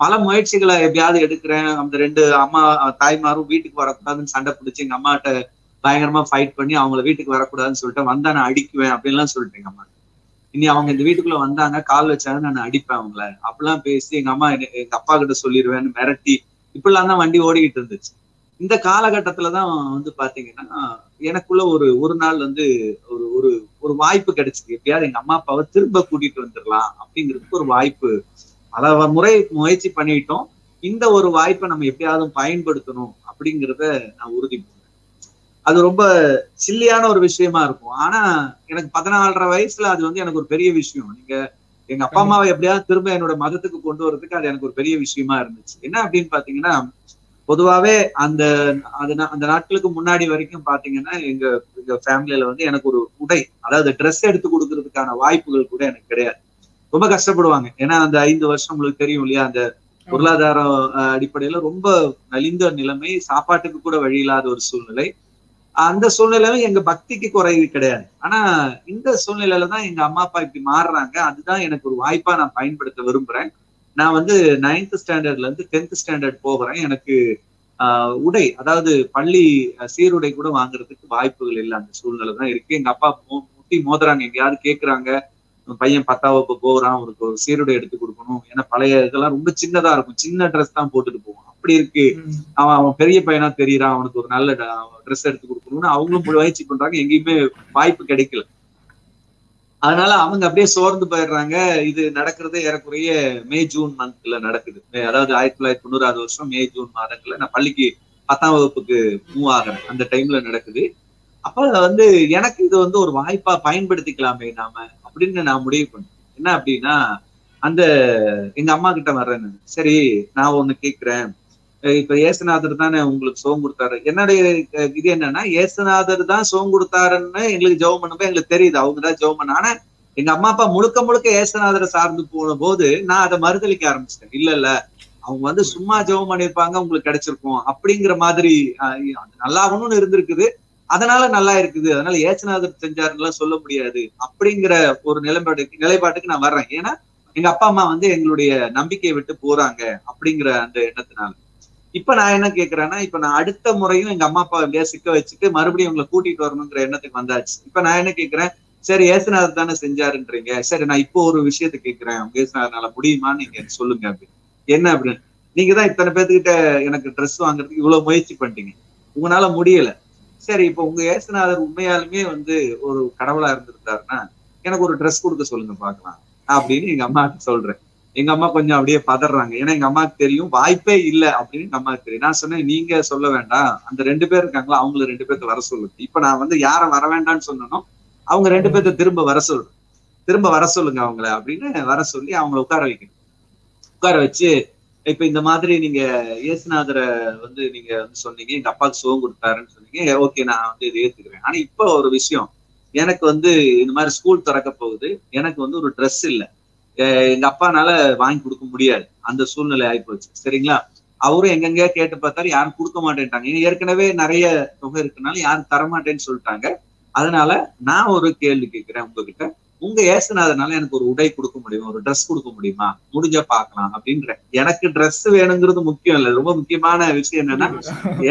பல முயற்சிகளை எப்படியாவது எடுக்கிறேன். அந்த ரெண்டு அம்மா தாய்மாரும் வீட்டுக்கு வரக்கூடாதுன்னு சண்டை பிடிச்சி எங்க அம்மாட்ட பயங்கரமா ஃபைட் பண்ணி அவங்கள வீட்டுக்கு வரக்கூடாதுன்னு சொல்லிட்டு வந்தா நான் அடிக்குவேன் அப்படின்லாம் சொல்லிட்டேன் எங்க அம்மா. இனி அவங்க இந்த வீட்டுக்குள்ள வந்தாங்க கால் வச்சாங்க நான் அடிப்பேன் அவங்கள. அப்படிலாம் பேசி எங்க அம்மா என்ன- எங்க அப்பா கிட்ட சொல்லிடுவேன்னு மிரட்டி இப்படிலாம் தான் வண்டி ஓடிக்கிட்டு இருந்துச்சு. இந்த காலகட்டத்துலதான் வந்து பாத்தீங்கன்னா எனக்குள்ள ஒரு ஒரு நாள் வந்து ஒரு ஒரு ஒரு வாய்ப்பு கிடைச்சது. எப்படியாவது எங்க அம்மா அப்பாவை திரும்ப கூட்டிட்டு வந்துடலாம் அப்படிங்கிறதுக்கு ஒரு வாய்ப்பு பல முறை முயற்சி பண்ணிட்டோம். இந்த ஒரு வாய்ப்பை நம்ம எப்படியாவது பயன்படுத்தணும் அப்படிங்கிறத நான் உறுதி அது ரொம்ப சில்லியான ஒரு விஷயமா இருக்கும். ஆனா எனக்கு பதினாலரை வயசுல அது வந்து எனக்கு ஒரு பெரிய விஷயம். நீங்க எங்க அப்பா அம்மாவை எப்படியாவது திரும்ப என்னோட மதத்துக்கு கொண்டு வரதுக்கு அது எனக்கு ஒரு பெரிய விஷயமா இருந்துச்சு. என்ன அப்படின்னு பாத்தீங்கன்னா பொதுவாவே அந்த அது அந்த நாட்களுக்கு முன்னாடி வரைக்கும் பாத்தீங்கன்னா எங்க எங்க ஃபேமிலியில வந்து எனக்கு ஒரு உடை அதாவது ட்ரெஸ் எடுத்து கொடுக்கறதுக்கான வாய்ப்புகள் கூட எனக்கு கிடையாது. ரொம்ப கஷ்டப்படுவாங்க. ஏன்னா அந்த ஐந்து வருஷம் உங்களுக்கு தெரியும் இல்லையா? அந்த பொருளாதார அடிப்படையில ரொம்ப நலிந்த நிலைமை சாப்பாட்டுக்கு கூட வழி இல்லாத ஒரு சூழ்நிலை. அந்த சூழ்நிலையில எங்க பக்திக்கு குறைவு கிடையாது. ஆனா இந்த சூழ்நிலையில தான் எங்க அம்மா அப்பா இப்படி மாறுறாங்க. அதுதான் எனக்கு ஒரு வாய்ப்பா நான் பயன்படுத்த விரும்புறேன். நான் வந்து நைன்த் ஸ்டாண்டர்ட்ல இருந்து டென்த் ஸ்டாண்டர்ட் போகிறேன். எனக்கு ஆஹ், உடை அதாவது பள்ளி சீருடை கூட வாங்குறதுக்கு வாய்ப்புகள் இல்லை. அந்த சூழ்நிலை தான் இருக்கு. எங்க அப்பா முட்டி மோதுறாங்க. எங்கேயாவது கேக்குறாங்க. பையன் பத்தாம் வகுப்பு போறான் அவனுக்கு ஒரு சீருடை எடுத்து கொடுக்கணும். ஏன்னா பழைய இதெல்லாம் ரொம்ப சின்னதா இருக்கும். சின்ன ட்ரெஸ் தான் போட்டுட்டு போவான். அப்படி இருக்கு. அவன் அவன் பெரிய பையனா தெரியறான். அவனுக்கு ஒரு நல்ல ட்ரெஸ் எடுத்து கொடுக்கணும்னு அவங்களும் முயற்சி பண்றாங்க. எங்கேயுமே வாய்ப்பு கிடைக்கல. அதனால அவங்க அப்படியே சோர்ந்து போயிடுறாங்க. இது நடக்கிறது ஏறக்குறைய மே ஜூன் மந்த்ல நடக்குது. அதாவது ஆயிரத்தி தொள்ளாயிரத்தி தொண்ணூறாவது வருஷம் மே ஜூன் மாதங்கள்ல நான் பள்ளிக்கு பத்தாம் வகுப்புக்கு மூவ் ஆகிறேன். அந்த டைம்ல நடக்குது. அப்ப வந்து எனக்கு இது வந்து ஒரு வாய்ப்பா பயன்படுத்திக்கலாமே நாம அப்படின்னு நான் முடிவு பண்ணேன். என்ன அப்படின்னா அந்த எங்க அம்மா கிட்ட வர்றேன் சரி நான் ஒண்ணு கேக்குறேன். இப்ப ஏசுநாதர் தானே உங்களுக்கு சோகம் கொடுத்தாரு. என்னுடைய இது என்னன்னா ஏசுநாதர் தான் சோகம் கொடுத்தாருன்னு எங்களுக்கு ஜெபம் பண்ணும்போது எங்களுக்கு தெரியுது. அவங்க தான் ஜெபம் பண்ண ஆனா எங்க அம்மா அப்பா முழுக்க முழுக்க ஏசுநாதரை சார்ந்து போன போது நான் அதை மறுதளிக்க ஆரம்பிச்சிட்டேன். இல்ல இல்ல அவங்க வந்து சும்மா ஜெபம் பண்ணிருப்பாங்க உங்களுக்கு கிடைச்சிருக்கும். அப்படிங்கிற மாதிரி நல்லா நல்லாகணும்னு இருந்திருக்குது. அதனால நல்லா இருக்குது. அதனால ஏசுநாதர் செஞ்சாருன்னு சொல்ல முடியாது. அப்படிங்கிற ஒரு நிலைப்பாடு நிலைப்பாட்டுக்கு நான் வர்றேன். ஏன்னா எங்க அப்பா அம்மா வந்து எங்களுடைய நம்பிக்கையை விட்டு போறாங்க அப்படிங்கிற அந்த எண்ணத்தினால. இப்ப நான் என்ன கேக்குறேன்னா இப்ப நான் அடுத்த முறையும் எங்க அம்மா அப்பா எப்படியா சிக்க வச்சுட்டு மறுபடியும் உங்களை கூட்டிட்டு வரணுங்கிற எண்ணத்துக்கு வந்தாச்சு. இப்ப நான் என்ன கேக்குறேன் சரி ஏசுநாதர் தானே செஞ்சாருன்றீங்க. சரி நான் இப்போ ஒரு விஷயத்த கேக்குறேன். உங்க ஏசுநாதனால முடியுமான்னு நீங்க சொல்லுங்க அப்படின்னு. என்ன அப்படின்னு. நீங்க தான் இத்தனை பேர்த்துக்கிட்ட எனக்கு ட்ரெஸ் வாங்குறதுக்கு இவ்வளவு முயற்சி பண்ணிட்டீங்க. உங்களால முடியல. சரி இப்போ உங்க ஏசுநாதர் உண்மையாலுமே வந்து ஒரு கடவுளா இருந்திருந்தாருன்னா எனக்கு ஒரு ட்ரெஸ் கொடுக்க சொல்லுங்க பாக்கலாம் அப்படின்னு எங்க அம்மா சொல்றேன். எங்க அம்மா கொஞ்சம் அப்படியே பதறாங்க. ஏன்னா எங்க அம்மாவுக்கு தெரியும் வாய்ப்பே இல்ல அப்படின்னு எங்க அம்மாவுக்கு தெரியும். நான் சொன்னேன் நீங்க சொல்ல வேண்டாம். அந்த ரெண்டு பேர் இருக்காங்களா? அவங்கள ரெண்டு பேர்த்த வர சொல்லுங்க இப்ப நான் வந்து யார வர வேண்டாம்னு சொன்னனோ அவங்க ரெண்டு பேர்த்த திரும்ப வர சொல்றேன் திரும்ப வர சொல்லுங்க அவங்கள அப்படின்னு வர சொல்லி அவங்கள உட்கார வைக்கணும். உட்கார வச்சு இப்ப இந்த மாதிரி நீங்க இயேசுநாதரை வந்து நீங்க வந்து சொன்னீங்க எங்க அப்பாவுக்கு சுகம் கொடுத்தாருன்னு சொன்னீங்க ஓகே நான் வந்து இதை ஏத்துக்கிறேன். ஆனா இப்ப ஒரு விஷயம் எனக்கு வந்து இந்த மாதிரி ஸ்கூல் திறக்க போகுது எனக்கு வந்து ஒரு ட்ரெஸ் இல்ல. எங்க அப்பானால வாங்கி கொடுக்க முடியாது. அந்த சூழ்நிலை ஆயிப்போச்சு. சரிங்களா? அவரும் எங்கெங்க கேட்டு பார்த்தாரு யாரும் கொடுக்க மாட்டேன்ட்டாங்க. ஏற்கனவே நிறைய தொகை இருக்கனால யாரும் தரமாட்டேன்னு சொல்லிட்டாங்க. அதனால நான் ஒரு கேள்வி கேட்கிறேன் உங்ககிட்ட. உங்க ஏசுநாதனால எனக்கு ஒரு உடை கொடுக்க முடியுமா? ஒரு ட்ரெஸ் கொடுக்க முடியுமா? முடிஞ்ச பாக்கலாம் அப்படின்ற. எனக்கு ட்ரெஸ் வேணுங்கிறது முக்கியம் இல்ல. ரொம்ப முக்கியமான விஷயம் என்னன்னா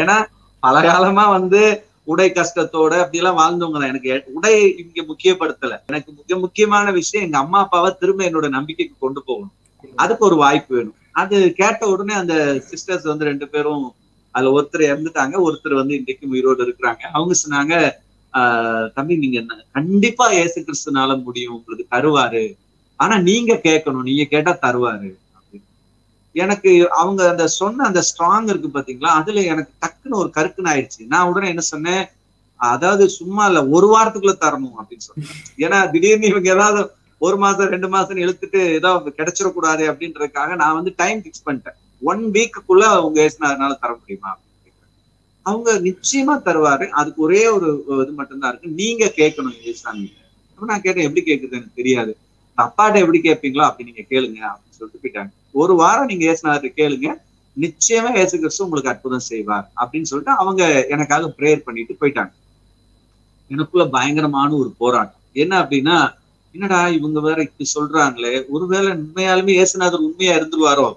ஏன்னா பல காலமா வந்து உடை கஷ்டத்தோட அப்படி எல்லாம் வாழ்ந்தவங்க தான். எனக்கு உடை இங்க முக்கியப்படுத்தல. எனக்கு மிக முக்கியமான விஷயம் எங்க அம்மா அப்பாவை திரும்ப என்னோட நம்பிக்கைக்கு கொண்டு போகணும். அதுக்கு ஒரு வாய்ப்பு வேணும். அது கேட்ட உடனே அந்த சிஸ்டர்ஸ் வந்து ரெண்டு பேரும் அதுல ஒருத்தர் இறந்துட்டாங்க ஒருத்தர் வந்து இன்றைக்கும் உயிரோடு இருக்கிறாங்க. அவங்க சொன்னாங்க ஆஹ் தம்பி நீங்க என்ன- கண்டிப்பா ஏசு கிறிஸ்துனால முடியும். உங்களுக்கு தருவாரு. ஆனா நீங்க கேட்கணும். நீங்க கேட்டா தருவாரு. அப்படின்னு. எனக்கு அவங்க அந்த சொன்ன அந்த ஸ்ட்ராங் இருக்கு பாத்தீங்களா? அதுல எனக்கு டக்குன்னு ஒரு கருக்குன்னு ஆயிடுச்சு. நான் உடனே என்ன சொன்னேன்? அதாவது சும்மா இல்ல ஒரு வாரத்துக்குள்ள தரணும் அப்படின்னு சொன்னேன். ஏன்னா திடீர்னு இவங்க ஏதாவது ஒரு மாசம் ரெண்டு மாசம் இழுத்துட்டு ஏதாவது கிடைச்சிடக்கூடாது அப்படின்றதுக்காக நான் வந்து டைம் ஃபிக்ஸ் பண்ணிட்டேன். ஒன் வீக்குக்குள்ள உங்க ஏசினாதனால தர முடியுமா? அவங்க நிச்சயமா தருவாரு. அதுக்கு ஒரே ஒரு இது மட்டும்தான் இருக்கு. நீங்க கேட்கணும் ஏசாமி அப்ப நான் கேட்டேன் எப்படி கேக்குது? எனக்கு தெரியாது. அப்பாட்ட எப்படி கேட்பீங்களோ அப்படி நீங்க கேளுங்க அப்படின்னு சொல்லிட்டு போயிட்டாங்க. ஒரு வாரம் நீங்க ஏசுனாரு கேளுங்க. நிச்சயமா ஏசு கிறிஸ்து உங்களுக்கு அற்புதம் செய்வார் அப்படின்னு சொல்லிட்டு அவங்க எனக்காக ப்ரேயர் பண்ணிட்டு போயிட்டாங்க. எனக்குள்ள பயங்கரமான ஒரு போராட்டம். என்ன அப்படின்னா என்னடா இவங்க வேற இப்படி சொல்றாங்களே? ஒருவேளை உண்மையாலுமே ஏசுநாதர் உண்மையா இருந்துருவாரோ?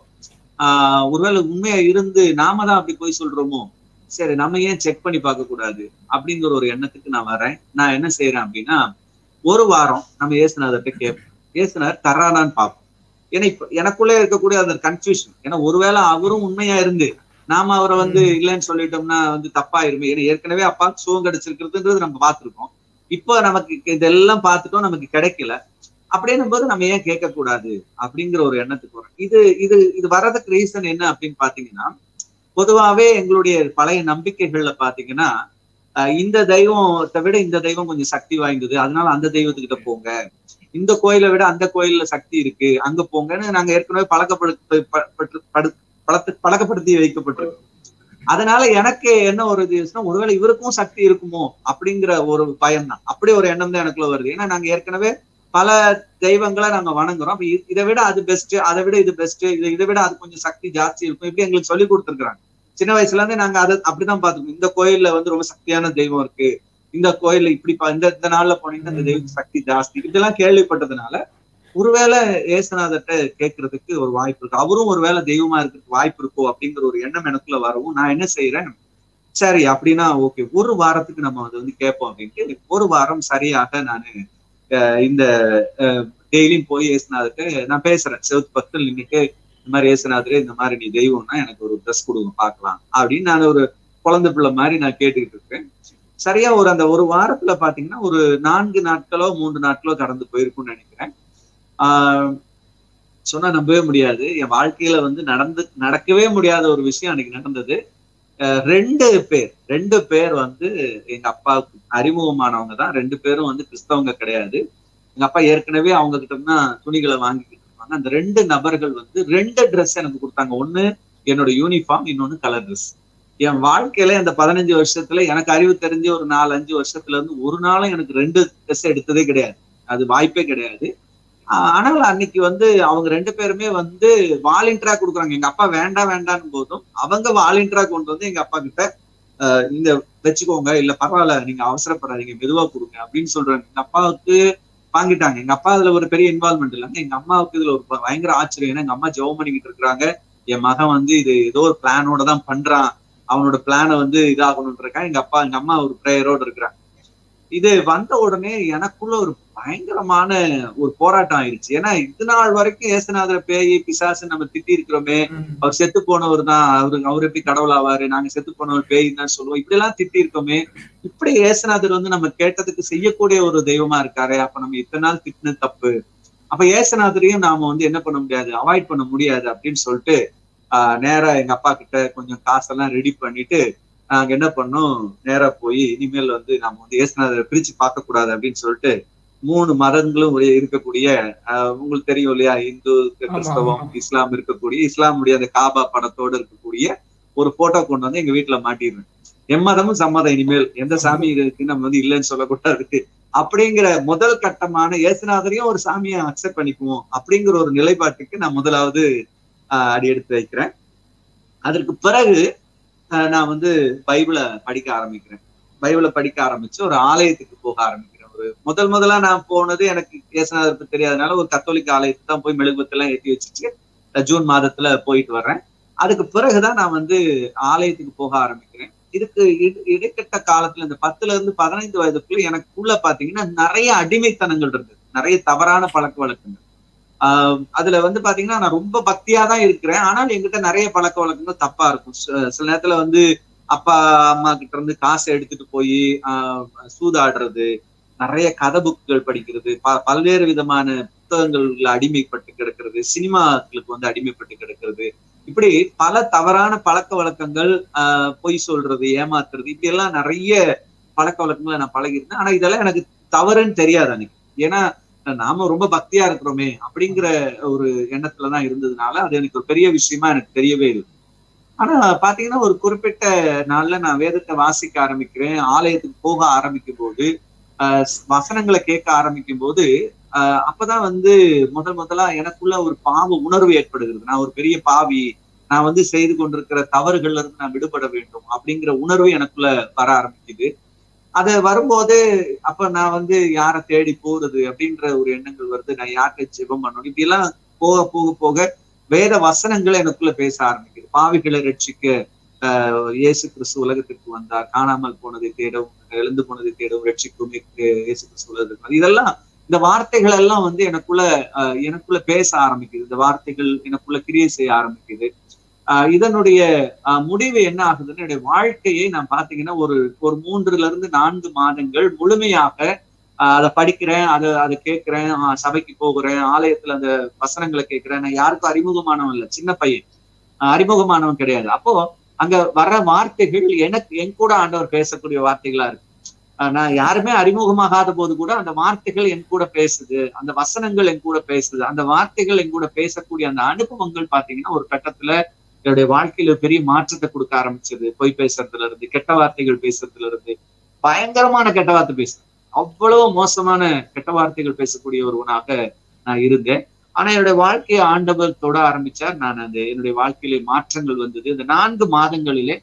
ஆஹ் ஒருவேளை உண்மையா இருந்து நாம தான் அப்படி போய் சொல்றோமோ? சரி நம்ம ஏன் செக் பண்ணி பார்க்க கூடாது அப்படிங்கிற ஒரு எண்ணத்துக்கு நான் வரேன். நான் என்ன செய்யறேன் அப்படின்னா ஒரு வாரம் நம்ம ஏசுநாதர்கிட்ட கேட்போம் ஏசுநாதர் தர்றானான்னு பார்ப்போம். ஏன்னா இப்ப எனக்குள்ளே இருக்கக்கூடிய அந்த கன்ஃபியூஷன் ஏன்னா ஒருவேளை அவரும் உண்மையா இருந்து நாம அவரை வந்து இல்லைன்னு சொல்லிட்டோம்னா வந்து தப்பாயிருமே ஏன்னா ஏற்கனவே அப்பாவுக்கு சுகம் கிடைச்சிருக்கிறதுன்றது நம்ம பார்த்திருக்கோம். இப்போ நமக்கு இதெல்லாம் பார்த்துட்டோம் நமக்கு கிடைக்கல. அப்படின்னும் போது நம்ம ஏன் கேட்க கூடாது அப்படிங்கிற ஒரு எண்ணத்துக்கு வரும் இது இது இது வர்றதுக்கு ரீசன் என்ன அப்படின்னு பாத்தீங்கன்னா பொதுவாவே எங்களுடைய பழைய நம்பிக்கைகள்ல பாத்தீங்கன்னா இந்த தெய்வத்தை விட இந்த தெய்வம் கொஞ்சம் சக்தி வாய்ந்தது. அதனால அந்த தெய்வத்துக்கிட்ட போங்க. இந்த கோயிலை விட அந்த கோயில்ல சக்தி இருக்கு. அங்க போங்கன்னு நாங்க ஏற்கனவே பழக்கப்படுத்த பட்டு- படு- பழத்து பழக்கப்படுத்தி வைக்கப்பட்டிருக்கோம் அதனால எனக்கு என்ன ஒரு இது ஒருவேளை இவருக்கும் சக்தி இருக்குமோ அப்படிங்கிற ஒரு பயம் தான் அப்படி ஒரு எண்ணம் தான் எனக்குள்ள வருது. ஏன்னா நாங்க ஏற்கனவே பல தெய்வங்களை நாங்க வணங்குறோம். இதை விட அது பெஸ்ட் அதை விட இது பெஸ்ட் இதை இதை விட அது கொஞ்சம் சக்தி ஜாஸ்தி இருக்கும். இப்படி எங்களுக்கு சொல்லி கொடுத்துருக்காங்க சின்ன வயசுல இருந்தே நாங்க அதை அப்படிதான் பாத்துக்கோம் இந்த கோயில்ல வந்து ரொம்ப சக்தியான தெய்வம் இருக்கு. இந்த கோயில்ல இப்படி இந்த இந்த நாள்ல போனீங்கன்னா இந்த தெய்வம் சக்தி ஜாஸ்தி. இதெல்லாம் கேள்விப்பட்டதுனால ஒருவேளை ஏசுநாதர்கிட்ட கேட்கறதுக்கு ஒரு வாய்ப்பு இருக்கு. அவரும் ஒருவேளை தெய்வமா இருக்கிறதுக்கு வாய்ப்பு இருக்கோ அப்படிங்கிற ஒரு எண்ணம் எனக்குள்ள வரவும் நான் என்ன செய்யறேன் சரி அப்படின்னா ஓகே ஒரு வாரத்துக்கு நம்ம அதை வந்து கேட்போம் அப்படின்ட்டு ஒரு வாரம் சரியாக நான் இந்த டெய்லியும் போய் ஏசுனாதுக்கு நான் பேசுறேன். செவத்து பக்கத்தில் நின்றுட்டு இந்த மாதிரி ஏசுனாதுக்கு இந்த மாதிரி நீ தெய்வம்னா எனக்கு ஒரு ட்ரெஸ் கொடுங்க பார்க்கலாம். அப்படின்னு நான் ஒரு குழந்தை பிள்ளை மாதிரி நான் கேட்டுக்கிட்டு இருக்கேன். சரியா ஒரு அந்த ஒரு வாரத்துல பாத்தீங்கன்னா ஒரு நான்கு நாட்களோ மூன்று நாட்களோ கடந்து போயிருக்கும்னு நினைக்கிறேன். ஆஹ் சொன்னா நம்பவே முடியாது. என் வாழ்க்கையில வந்து நடந்து நடக்கவே முடியாத ஒரு விஷயம் அன்னைக்கு நடந்தது. ரெண்டு பேர் ரெண்டு பேர் வந்து எங்க அப்பாவுக்கு அறிமுகமானவங்க தான். ரெண்டு பேரும் வந்து கிறிஸ்தவங்க கிடையாது. எங்க அப்பா ஏற்கனவே அவங்க கிட்ட தான் துணிகளை வாங்கிக்கிட்டு இருப்பாங்க. அந்த ரெண்டு நபர்கள் வந்து ரெண்டு ட்ரெஸ் எனக்கு கொடுத்தாங்க. ஒண்ணு என்னோட யூனிஃபார்ம் இன்னொன்னு கலர் ட்ரெஸ் என் வாழ்க்கையில இந்த பதினஞ்சு வருஷத்துல எனக்கு அறிவு தெரிஞ்ச ஒரு நாலு அஞ்சு வருஷத்துல இருந்து ஒரு நாளும் எனக்கு ரெண்டு ட்ரெஸ் எடுத்ததே கிடையாது. அது வாய்ப்பே கிடையாது. ஆனால் அன்னைக்கு வந்து அவங்க ரெண்டு பேருமே வந்து வாலண்டியரா கொடுக்குறாங்க. எங்க அப்பா வேண்டாம் வேண்டாம் போதும் அவங்க வாலண்டியரா கொண்டு வந்து எங்க அப்பா கிட்ட இந்த வச்சுக்கோங்க. இல்ல பரவாயில்ல. நீங்க அவசரப்படாதீங்க. மெதுவா கொடுங்க. அப்படின்னு சொல்றாங்க. எங்க அப்பாவுக்கு வாங்கிட்டாங்க. எங்க அப்பா அதுல ஒரு பெரிய இன்வால்மெண்ட் இல்லைங்க. எங்க அம்மாவுக்கு இதுல ஒரு பயங்கர ஆச்சரியம். ஏன்னா எங்க அம்மா ஜெபம் பண்ணிக்கிட்டு இருக்கிறாங்க. என் மகன் வந்து இது ஏதோ ஒரு பிளானோட தான் பண்றான். அவனோட பிளானை வந்து இதாகணும்னு எங்க அப்பா எங்க அம்மா ஒரு ப்ரேயரோட இருக்கிறாங்க. இது வந்த உடனே எனக்குள்ள ஒரு பயங்கரமான ஒரு போராட்டம் ஆயிடுச்சு ஏன்னா இது நாள் வரைக்கும் ஏசுநாதர பேய் பிசாசு நம்ம திட்டி இருக்கிறோமே அவர் செத்து போனவர் தான். அவரு அவர் எப்படி கடவுள் ஆவாரு? நாங்க செத்து போனவர் பேய் தான் சொல்லுவோம். இப்படி எல்லாம் திட்டி இருக்கோமே இப்படி ஏசுநாதர் வந்து நம்ம கேட்டதுக்கு செய்யக்கூடிய ஒரு தெய்வமா இருக்காரு. அப்ப நம்ம இத்தனை நாள் திட்டினது தப்பு. அப்ப ஏசுநாதரையும் நாம வந்து என்ன பண்ண முடியாது? அவாய்ட் பண்ண முடியாது அப்படின்னு சொல்லிட்டு ஆஹ் நேரா எங்க அப்பா கிட்ட கொஞ்சம் காசெல்லாம் ரெடி பண்ணிட்டு நாங்க என்ன பண்ணோம்? நேரா போய் இனிமேல் வந்து நம்ம வந்து ஏசுநாதரை பிரிச்சு பார்க்க கூடாது அப்படின்னு சொல்லிட்டு மூணு மதங்களும் இருக்கக்கூடிய உங்களுக்கு தெரியும் இல்லையா? இந்து கிறிஸ்தவம் இஸ்லாம் இருக்கக்கூடிய இஸ்லாமுடைய அந்த காபா படத்தோட இருக்கக்கூடிய ஒரு போட்டோ கொண்டு வந்து எங்க வீட்டுல மாட்டிடுறேன். எம்மதமும் சம்மதம் இனிமேல். எந்த சாமி இருக்கு நம்ம வந்து இல்லைன்னு சொல்லக்கூடாது. அப்படிங்கிற முதல் கட்டமான ஏசுநாதரையும் ஒரு சாமியை அக்செப்ட் பண்ணிக்குவோம் அப்படிங்கிற ஒரு நிலைப்பாட்டுக்கு நான் முதலாவது அடி எடுத்து வைக்கிறேன். அதற்கு பிறகு நான் வந்து பைபிளை படிக்க ஆரம்பிக்கிறேன். பைபிளை படிக்க ஆரம்பிச்சு ஒரு ஆலயத்துக்கு போக ஆரம்பிக்கிறேன். ஒரு முதல் முதலா நான் போனது எனக்கு இயேசுநாதருக்கு தெரியாதனால ஒரு கத்தோலிக்க ஆலயத்துக்கு தான் போய் மெழுகுபத்தெல்லாம் ஏற்றி வச்சுட்டு ஜூன் மாதத்துல போயிட்டு வர்றேன். அதுக்கு பிறகுதான் நான் வந்து ஆலயத்துக்கு போக ஆரம்பிக்கிறேன். இதுக்கு இடைக்கட்ட காலத்துல இந்த பத்துல இருந்து பதினைந்து வயதுக்குள்ள எனக்குள்ள பாத்தீங்கன்னா நிறைய அடிமைத்தனங்கள் இருந்தது. நிறைய தவறான பழக்க வழக்கங்கள். அதுல வந்து பாத்தீங்கன்னா நான் ரொம்ப பக்தியா தான் இருக்கிறேன். ஆனால் எங்கிட்ட நிறைய பழக்க வழக்கங்கள் தப்பா இருக்கும். சில நேரத்துல வந்து அப்பா அம்மா கிட்ட இருந்து காசை எடுத்துட்டு போய் ஆஹ் சூதாடுறது நிறைய கதை புக்குகள் படிக்கிறது ப பல்வேறு விதமான புத்தகங்கள்ல அடிமைப்பட்டு கிடக்கிறது சினிமாக்களுக்கு வந்து அடிமைப்பட்டு கிடக்கிறது. இப்படி பல தவறான பழக்க வழக்கங்கள் ஆஹ் பொய் சொல்றது ஏமாத்துறது இப்படி எல்லாம் நிறைய பழக்க வழக்கங்களை நான் பழகிருந்தேன் ஆனா இதெல்லாம் எனக்கு தவறுன்னு தெரியாது அன்னைக்கு. ஏன்னா நாம ரொம்ப பக்தியா இருக்கிறோமே அப்படிங்கிற ஒரு எண்ணத்துலதான் இருந்ததுனால அது எனக்கு ஒரு பெரிய விஷயமா எனக்கு தெரியவே இல்லை. ஆனா பாத்தீங்கன்னா ஒரு குறிப்பிட்ட நாள்ல நான் வேதத்தை வாசிக்க ஆரம்பிக்கிறேன். ஆலயத்துக்கு போக ஆரம்பிக்கும் போது ஆஹ் வசனங்களை கேட்க ஆரம்பிக்கும் போது ஆஹ் அப்பதான் வந்து முதல் முதலா எனக்குள்ள ஒரு பாவ உணர்வு ஏற்படுகிறது. நான் ஒரு பெரிய பாவி நான் வந்து செய்து கொண்டிருக்கிற தவறுகள்ல இருந்து நான் விடுபட வேண்டும் அப்படிங்கிற உணர்வு எனக்குள்ள வர ஆரம்பிக்குது. அது வரும்போது அப்ப நான் வந்து யாரை தேடி போறது அப்படின்ற ஒரு எண்ணங்கள் வருது. நான் யார்கிட்ட ஜெபம் பண்ணணும்? இப்படி எல்லாம் போக போக போக வேத வசனங்களை எனக்குள்ள பேச ஆரம்பிக்குது. பாவிகளை ரட்சிக்க ஆஹ் இயேசு கிறிஸ்து உலகத்திற்கு வந்தார். காணாமல் போனதை தேடவும் எழுந்து போனதை தேடவும் ரட்சிக்கும் இயேசு கிறிஸ்து உலகத்திற்கு இதெல்லாம் இந்த வார்த்தைகள் எல்லாம் வந்து எனக்குள்ள எனக்குள்ள பேச ஆரம்பிக்குது. இந்த வார்த்தைகள் எனக்குள்ள கிரியை செய்ய ஆரம்பிக்குது. இதனுடைய முடிவு என்ன ஆகுதுன்னு என்னுடைய வாழ்க்கையை நான் பாத்தீங்கன்னா ஒரு ஒரு மூன்றுல இருந்து நான்கு மாதங்கள் முழுமையாக அதை படிக்கிறேன் அதை அதை கேட்கிறேன் சபைக்கு போகிறேன் ஆலயத்துல அந்த வசனங்களை கேட்கிறேன். நான் யாருக்கும் அறிமுகமானவன் இல்லை சின்ன பையன். அறிமுகமானவன் கிடையாது. அப்போ அங்க வர்ற வார்த்தைகள் எனக்கு என் கூட ஆண்டவர் பேசக்கூடிய வார்த்தைகளா இருக்கு. நான் யாருமே அறிமுகமாகாத போது கூட அந்த வார்த்தைகள் என் கூட பேசுது அந்த வசனங்கள் என் கூட பேசுது அந்த வார்த்தைகள் என் கூட பேசக்கூடிய அந்த அனுபவங்கள் பாத்தீங்கன்னா ஒரு கட்டத்துல என்னுடைய வாழ்க்கையில பெரிய மாற்றத்தை கொடுக்க ஆரம்பிச்சது. பொய் பேசுறதுல இருந்து கெட்ட வார்த்தைகள் பேசுறதுல இருந்து பயங்கரமான கெட்ட வார்த்தை பேசுறேன் அவ்வளவு மோசமான கெட்ட வார்த்தைகள் பேசக்கூடிய ஒருவனாக நான் இருந்தேன். ஆனா என்னுடைய வாழ்க்கையை ஆண்டவர் தொட ஆரம்பிச்சார். நான் அந்த என்னுடைய வாழ்க்கையிலே மாற்றங்கள் வந்தது. இந்த நான்கு மாதங்களிலே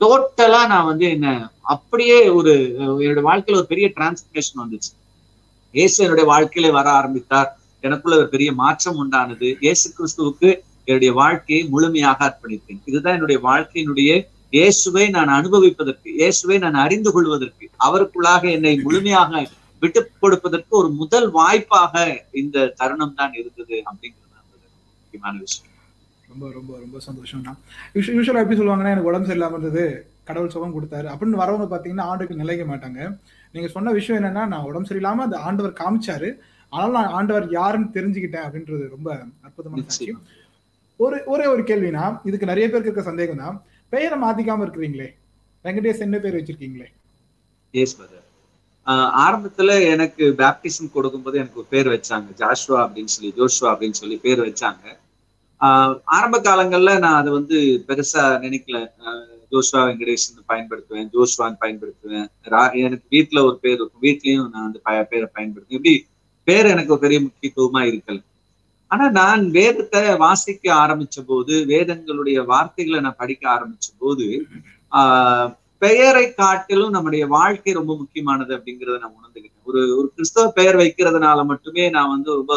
டோட்டலா நான் வந்து என்ன அப்படியே ஒரு என்னுடைய வாழ்க்கையில ஒரு பெரிய டிரான்ஸ்பர்மேஷன் வந்துச்சு. இயேசு என்னுடைய வாழ்க்கையில வர ஆரம்பித்தார். எனக்குள்ள ஒரு பெரிய மாற்றம் உண்டானது. இயேசு கிறிஸ்துவுக்கு என்னுடைய வாழ்க்கையை முழுமையாக அர்ப்பணித்தேன் இதுதான் என்னுடைய வாழ்க்கையினுடைய இயேசுவை நான் அனுபவிப்பதற்கு இயேசுவை நான் அறிந்து கொள்வதற்கு அவருக்குள்ளாக என்னை முழுமையாக விட்டு கொடுப்பதற்கு ஒரு முதல் வாய்ப்பாக இந்த தருணம் தான் இருந்தது அப்படிங்கிறது முக்கியமான விஷயம். ரொம்ப ரொம்ப ரொம்ப சந்தோஷம் தான் யூஸ்வலா எப்படி சொல்லுவாங்கன்னா எனக்கு உடம்பு சரியில்லாம இருந்தது கடவுள் சுகம் கொடுத்தாரு அப்படின்னு வரவங்க பாத்தீங்கன்னா ஆண்டுக்கு நிலைக்க மாட்டாங்க. நீங்க சொன்ன விஷயம் என்னன்னா நான் உடம்பு சரியில்லாம அந்த ஆண்டவர் காமிச்சாரு ஆனால் நான் ஆண்டவர் யாருன்னு தெரிஞ்சுக்கிட்டேன் அப்படின்றது ரொம்ப அற்புதமான சாட்சி ஒரு ஒரே ஒரு கேள்வினா இதுக்கு நிறைய பேருக்கு இருக்க சந்தேகம் தான் பெயரை மாத்திக்காம இருக்கிறீங்களே? வெங்கடேஷ் என்ன பேர் வச்சிருக்கீங்களே? எஸ் ஆரம்பத்துல எனக்கு பேப்டிசம் கொடுக்கும்போது எனக்கு பேர் வச்சாங்க. ஜாஷ்வா அப்படின்னு சொல்லி ஜோஷ்வா அப்படின்னு சொல்லி பேர் வச்சாங்க. ஆரம்ப காலங்கள்ல நான் அதை வந்து பெருசா நினைக்கல. ஜோஷ்வா வெங்கடேஷன் பயன்படுத்துவேன் ஜோஷ்வான்னு பயன்படுத்துவேன். எனக்கு வீட்டுல ஒரு பேர் இருக்கும். வீட்லயும் நான் அந்த பேரை பயன்படுத்துவேன். இப்படி பேர் எனக்கு ஒரு பெரிய முக்கியத்துவமா இருக்கல. ஆனா நான் வேதத்தை வாசிக்க ஆரம்பிச்ச போது வேதங்களுடைய வார்த்தைகளை நான் படிக்க ஆரம்பிச்ச போது ஆஹ் பெயரை காட்டிலும் நம்முடைய வாழ்க்கை ரொம்ப முக்கியமானது அப்படிங்கறத நான் உணர்ந்துக்கிட்டேன் ஒரு ஒரு கிறிஸ்தவ பெயர் வைக்கிறதுனால மட்டுமே நான் வந்து ரொம்ப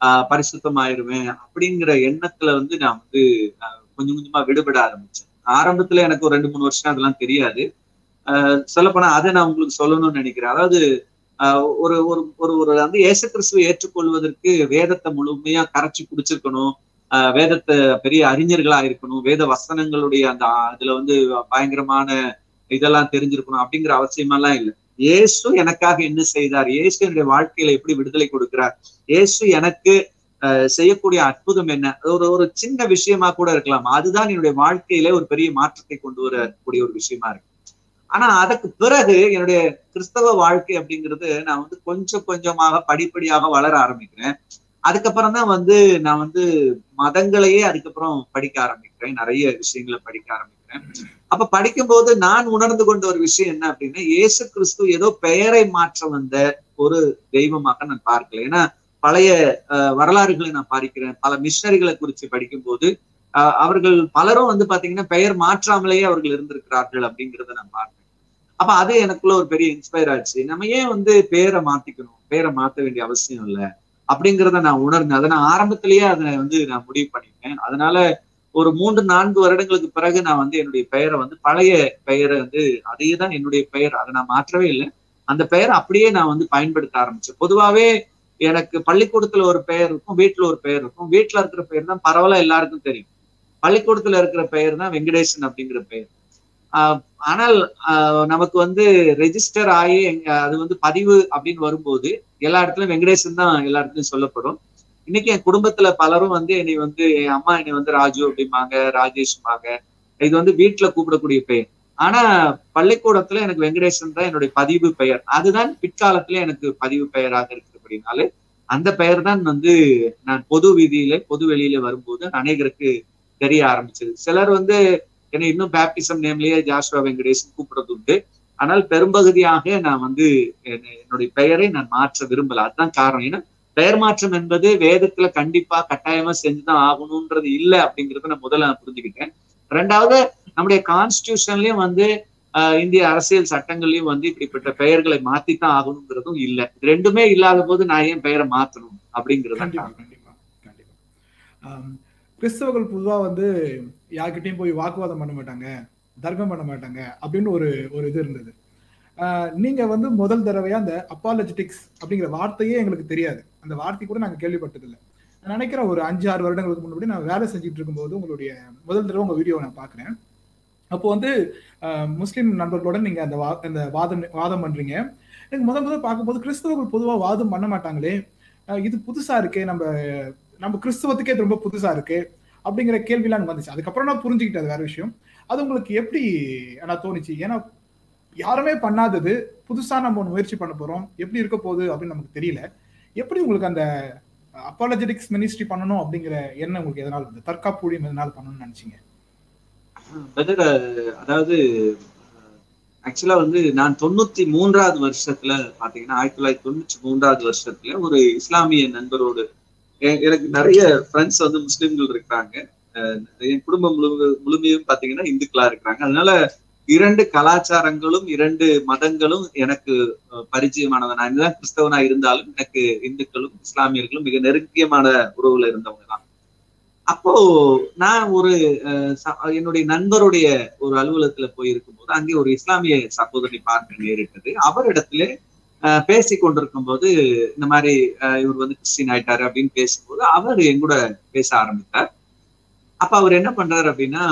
ஆஹ் பரிசுத்தமாயிருவேன் அப்படிங்கிற எண்ணத்துல வந்து நான் வந்து கொஞ்சம் கொஞ்சமா விடுபட ஆரம்பிச்சேன். ஆரம்பத்துல எனக்கு ஒரு ரெண்டு மூணு வருஷம் அதெல்லாம் தெரியாது. ஆஹ் சொல்லப்போனா அதை நான் உங்களுக்கு சொல்லணும்னு நினைக்கிறேன். அதாவது ஒரு ஒரு ஒரு ஒரு வந்து ஏசு கிறிஸ்துவை ஏற்றுக்கொள்வதற்கு வேதத்தை முழுமையா கரைச்சி குடிச்சிருக்கணும். வேதத்தை பெரிய அறிஞர்களா இருக்கணும். வேத வசனங்களுடைய அந்த அதுல வந்து பயங்கரமான இதெல்லாம் தெரிஞ்சிருக்கணும் அப்படிங்கிற அவசியமெல்லாம் இல்லை. இயேசு எனக்காக என்ன செய்தார்? இயேசு என்னுடைய வாழ்க்கையில எப்படி விடுதலை கொடுக்கிறார்? இயேசு எனக்கு செய்யக்கூடிய அற்புதம் என்ன? ஒரு ஒரு சின்ன விஷயமா கூட இருக்கலாம். அதுதான் என்னுடைய வாழ்க்கையில ஒரு பெரிய மாற்றத்தை கொண்டு வரக்கூடிய ஒரு விஷயமா இருக்கு. ஆனா அதுக்கு பிறகு என்னுடைய கிறிஸ்தவ வாழ்க்கை அப்படிங்கிறது நான் வந்து கொஞ்சம் கொஞ்சமாக படிப்படியாக வளர ஆரம்பிக்கிறேன். அதுக்கப்புறம் தான் வந்து நான் வந்து மதங்களையே அதுக்கப்புறம் படிக்க ஆரம்பிக்கிறேன். நிறைய விஷயங்களை படிக்க ஆரம்பிக்கிறேன். அப்ப படிக்கும்போது நான் உணர்ந்து கொண்ட ஒரு விஷயம் என்ன அப்படின்னா இயேசு கிறிஸ்து ஏதோ பெயரை மாற்ற வந்த ஒரு தெய்வமாக நான் பார்க்கல. ஏன்னா பழைய வரலாறுகளை நான் பார்க்கிறேன் பல மிஷனரிகளை குறித்து படிக்கும்போது அவர்கள் பலரும் வந்து பாத்தீங்கன்னா பெயர் மாற்றாமலேயே அவர்கள் இருந்திருக்கிறார்கள் அப்படிங்கிறத நான் பார்த்தேன் அப்ப அது எனக்குள்ள ஒரு பெரிய இன்ஸ்பயர் ஆச்சு. நம்ம ஏன் வந்து பேரை மாத்திக்கணும்? பேரை மாத்த வேண்டிய அவசியம் இல்லை. அப்படிங்கிறத நான் உணர்ந்தேன். அதை நான் ஆரம்பத்திலேயே அதை வந்து நான் முடிவு பண்ணிட்டேன். அதனால ஒரு மூன்று நான்கு வருடங்களுக்கு பிறகு நான் வந்து என்னுடைய பெயரை வந்து பழைய பெயரை வந்து அதே தான் என்னுடைய பெயர். அதை நான் மாற்றவே இல்லை. அந்த பெயரை அப்படியே நான் வந்து பயன்படுத்த ஆரம்பிச்சேன். பொதுவாவே எனக்கு பள்ளிக்கூடத்துல ஒரு பெயர் இருக்கும் வீட்டுல ஒரு பெயர் இருக்கும். வீட்டுல இருக்கிற பெயர் தான் பரவாயில்ல எல்லாருக்கும் தெரியும். பள்ளிக்கூடத்துல இருக்கிற பெயர் தான் வெங்கடேசன் அப்படிங்கிற பெயர். ஆனால் நமக்கு வந்து ரெஜிஸ்டர் ஆகி அது வந்து பதிவு அப்படின்னு வரும்போது எல்லா இடத்துலயும் வெங்கடேசன் தான் எல்லா இடத்துலயும் சொல்லப்படும். இன்னைக்கு என் குடும்பத்துல பலரும் வந்து என்னை வந்து என் அம்மா என்னை வந்து ராஜு அப்படிம்பாங்க ராஜேஷ்பாங்க இது வந்து வீட்டுல கூப்பிடக்கூடிய பெயர். ஆனா பள்ளிக்கூடத்துல எனக்கு வெங்கடேசன் தான் என்னுடைய பதிவு பெயர். அதுதான் பிற்காலத்துல எனக்கு பதிவு பெயராக இருக்கிறபடினாலே அந்த பெயர் தான் வந்து நான் பொது வீதியில பொது வெளியில வரும்போது அநேகருக்கு தெரிய ஆரம்பிச்சது. சிலர் வந்து என்னை இன்னும் பேப்டிசம் நேம்லயே ஜாஸ்வா வெங்கடேசன் கூப்பிடுறது உண்டு ஆனால் பெரும்பகுதியாக நான் வந்து என்னுடைய பெயரை நான் மாற்ற விரும்பல. அதுதான் காரணம். ஏன்னா பெயர் மாற்றம் என்பது வேதத்துல கண்டிப்பா கட்டாயமா செஞ்சுதான் ஆகணும்ன்றது இல்லை அப்படிங்கறத நான் முதல்ல நான் புரிஞ்சுக்கிட்டேன். ரெண்டாவது நம்முடைய கான்ஸ்டியூஷன்லயும் வந்து இந்திய அரசியல் சட்டங்கள்லயும் வந்து இப்படிப்பட்ட பெயர்களை மாத்தித்தான் ஆகணுங்கிறதும் இல்லை. ரெண்டுமே இல்லாத போது நான் ஏன் பெயரை மாத்தணும் அப்படிங்கிறது கிறிஸ்தவர்கள் பொதுவாக வந்து யார்கிட்டையும் போய் வாக்குவாதம் பண்ண மாட்டாங்க தர்க்கம் பண்ண மாட்டாங்க அப்படின்னு ஒரு ஒரு இது இருந்தது. நீங்க வந்து முதல் தடவையா அந்த அப்பாலஜிட்டிக்ஸ் அப்படிங்கிற வார்த்தையே எங்களுக்கு தெரியாது. அந்த வார்த்தை கூட நாங்கள் கேள்விப்பட்டதில்லை. நான் நினைக்கிறேன் ஒரு அஞ்சு ஆறு வருடங்களுக்கு முன்னாடி நான் வேலை செஞ்சுட்டு இருக்கும்போது உங்களுடைய முதல் தடவை உங்க வீடியோ நான் பார்க்குறேன். அப்போ வந்து முஸ்லீம் நண்பர்களோட நீங்க அந்த வா அந்த வாதம் வாதம் பண்றீங்க. எனக்கு முதல் முதல் பார்க்கும்போது கிறிஸ்தவர்கள் பொதுவாக வாதம் பண்ண மாட்டாங்களே. இது புதுசா இருக்கே நம்ம நம்ம கிறிஸ்தவத்துக்கே ரொம்ப புதுசா இருக்கு அப்படிங்கிற கேள்விலாம் எனக்கு வந்துச்சு. அதுக்கப்புறம் நான் புரிஞ்சுக்கிட்டேன் அது வேற விஷயம். அது உங்களுக்கு எப்படி ஆனா தோணுச்சு? ஏன்னா யாருமே பண்ணாதது புதுசா நம்ம ஒன்று முயற்சி பண்ண போறோம். எப்படி இருக்க போகுது அப்படின்னு நமக்கு தெரியல. எப்படி உங்களுக்கு அந்த அப்பாலஜெட்டிக்ஸ் மினிஸ்ட்ரி பண்ணணும் அப்படிங்கிற எண்ணம் உங்களுக்கு எதனால வந்து தற்காப்பு ஊழியம் எதனால பண்ணணும்னு நினைச்சீங்க? அதாவது ஆக்சுவலா வந்து நான் தொண்ணூத்தி மூன்றாவது வருஷத்துல பாத்தீங்கன்னா ஆயிரத்தி தொள்ளாயிரத்தி தொண்ணூத்தி மூன்றாவது வருஷத்துல ஒரு இஸ்லாமிய நண்பரோடு எனக்கு நிறைய ஃப்ரெண்ட்ஸ் வந்து முஸ்லிம்கள் இருக்கிறாங்க. என் குடும்பம் முழு முழுமையும் பாத்தீங்கன்னா இந்துக்களா இருக்கிறாங்க. அதனால இரண்டு கலாச்சாரங்களும் இரண்டு மதங்களும் எனக்கு பரிச்சயமானவன் நான் தான் கிறிஸ்தவனா இருந்தாலும் எனக்கு இந்துக்களும் இஸ்லாமியர்களும் மிக நெருக்கியமான உறவுல இருந்தவங்க தான். அப்போ நான் ஒரு அஹ், ச- என்னுடைய நண்பருடைய ஒரு அலுவலகத்துல போய் இருக்கும்போது அங்கே ஒரு இஸ்லாமிய சகோதரி பார்க்க நேரிட்டது. அவரிடத்துல பேசி கொண்டிருக்கும் போது இந்த மாதிரி இவர் வந்து கிறிஸ்டின் ஆயிட்டாரு அப்படின்னு பேசும்போது அவர் எங்கூட பேச ஆரம்பித்தார். அப்ப அவர் என்ன பண்றாரு அப்படின்னா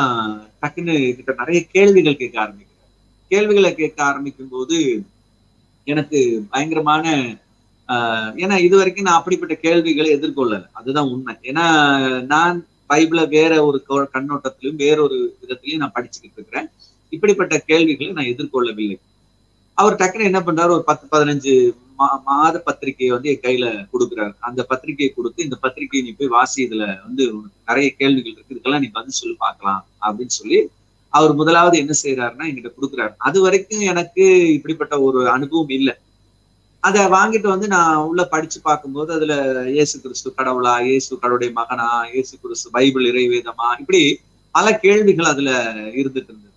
டக்குன்னு கிட்ட நிறைய கேள்விகள் கேட்க ஆரம்பிக்கிறார். கேள்விகளை கேட்க ஆரம்பிக்கும் போது எனக்கு பயங்கரமான ஆஹ் ஏன்னா இது வரைக்கும் நான் அப்படிப்பட்ட கேள்விகளை எதிர்கொள்ளல. அதுதான் உண்மை. ஏன்னா நான் பைபிளை வேற ஒரு கண்ணோட்டத்திலும் வேற ஒரு விதத்திலையும் நான் படிச்சுக்கிட்டு இருக்கிறேன். இப்படிப்பட்ட கேள்விகளை நான் எதிர்கொள்ளவில்லை. அவர் டக்குன்னு என்ன பண்றாரு? ஒரு பத்து பதினஞ்சு மா- மாத பத்திரிகையை வந்து என் கையில கொடுக்குறாரு. அந்த பத்திரிகையை கொடுத்து இந்த பத்திரிகையை நீ போய் வாசி இதுல வந்து நிறைய கேள்விகள் இருக்கு. இதுக்கெல்லாம் நீ பதில் சொல்லி பார்க்கலாம் அப்படின்னு சொல்லி அவர் முதலாவது என்ன செய்யறாருன்னா என்கிட்ட கொடுக்குறாரு. அது வரைக்கும் எனக்கு இப்படிப்பட்ட ஒரு அனுபவம் இல்லை. அதை வாங்கிட்டு வந்து நான் உள்ள படிச்சு பார்க்கும்போது அதுல இயேசு கிறிஸ்து கடவுளா இயேசு கடவுளுடைய மகனா இயேசு கிறிஸ்து பைபிள் இறைவேதமா இப்படி பல கேள்விகள் அதுல இருந்துட்டு இருந்தது.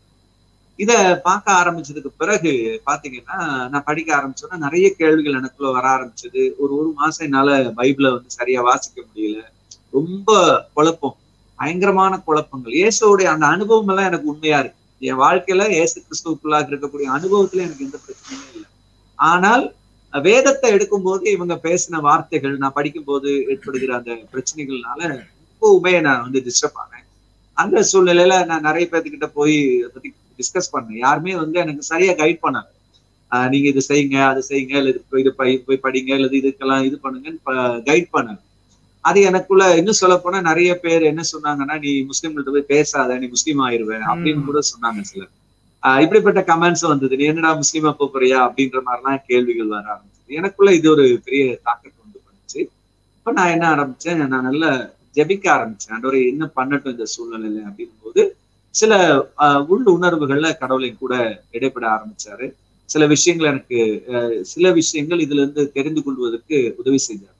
இத பார்க்க ஆரம்பிச்சதுக்கு பிறகு பாத்தீங்கன்னா நான் படிக்க ஆரம்பிச்சோன்னா நிறைய கேள்விகள் எனக்குள்ள வர ஆரம்பிச்சது. ஒரு ஒரு மாசம் என்னால பைபிளை வந்து சரியா வாசிக்க முடியல. ரொம்ப குழப்பம். பயங்கரமான குழப்பங்கள். இயேசுடைய அந்த அனுபவம் எல்லாம் எனக்கு உண்மையா இருக்கு. என் வாழ்க்கையில இயேசு கிறிஸ்துவுக்குள்ளாக இருக்கக்கூடிய அனுபவத்துல எனக்கு எந்த பிரச்சனையும் இல்லை. ஆனால் வேதத்தை எடுக்கும்போது இவங்க பேசின வார்த்தைகள் நான் படிக்கும்போது ஏற்படுகிற அந்த பிரச்சனைகள்னால ரொம்பவுமே நான் வந்து டிஸ்டர்ப் ஆனேன். அந்த சூழ்நிலையில நான் நிறைய பேர்த்துக்கிட்ட போய் அதை பத்தி டிஸ்கஸ் பண்ணேன் யாருமே வந்து எனக்கு சரியா கைட் பண்ணாங்க நீங்க இது செய்யுங்க அது செய்யுங்க இல்ல இது போய் இது போய் படிங்க இல்ல இதுக்கெல்லாம் இது பண்ணுங்கன்னு கைட் பண்ணாங்க அது எனக்குள்ள இன்னும் சொல்ல போனா நிறைய பேர் என்ன சொன்னாங்கன்னா நீ முஸ்லிம்கிட்ட போய் பேசாத நீ முஸ்லீம் ஆயிருவேன் அப்படின்னு கூட சொன்னாங்க சிலர். இப்படிப்பட்ட கமெண்ட்ஸ் வந்தது. நீ என்னடா முஸ்லீமா போறியா? அப்படின்ற மாதிரிலாம் கேள்விகள் வர ஆரம்பிச்சது. எனக்குள்ள இது ஒரு பெரிய தாக்கத்தை உண்டு பண்ணுச்சு. இப்ப நான் என்ன ஆரம்பிச்சேன் நான் நல்ல ஜெபிக்க ஆரம்பிச்சேன். ஆண்டவரே என்ன பண்ணட்டும் இந்த சூழ்நிலையில அப்படின் போது சில ஆஹ் உள் உணர்வுகள்ல கடவுளை கூட இடைப்பட ஆரம்பிச்சாரு. சில விஷயங்கள் எனக்கு சில விஷயங்கள் இதுல இருந்து தெரிந்து கொள்வதற்கு உதவி செஞ்சார்.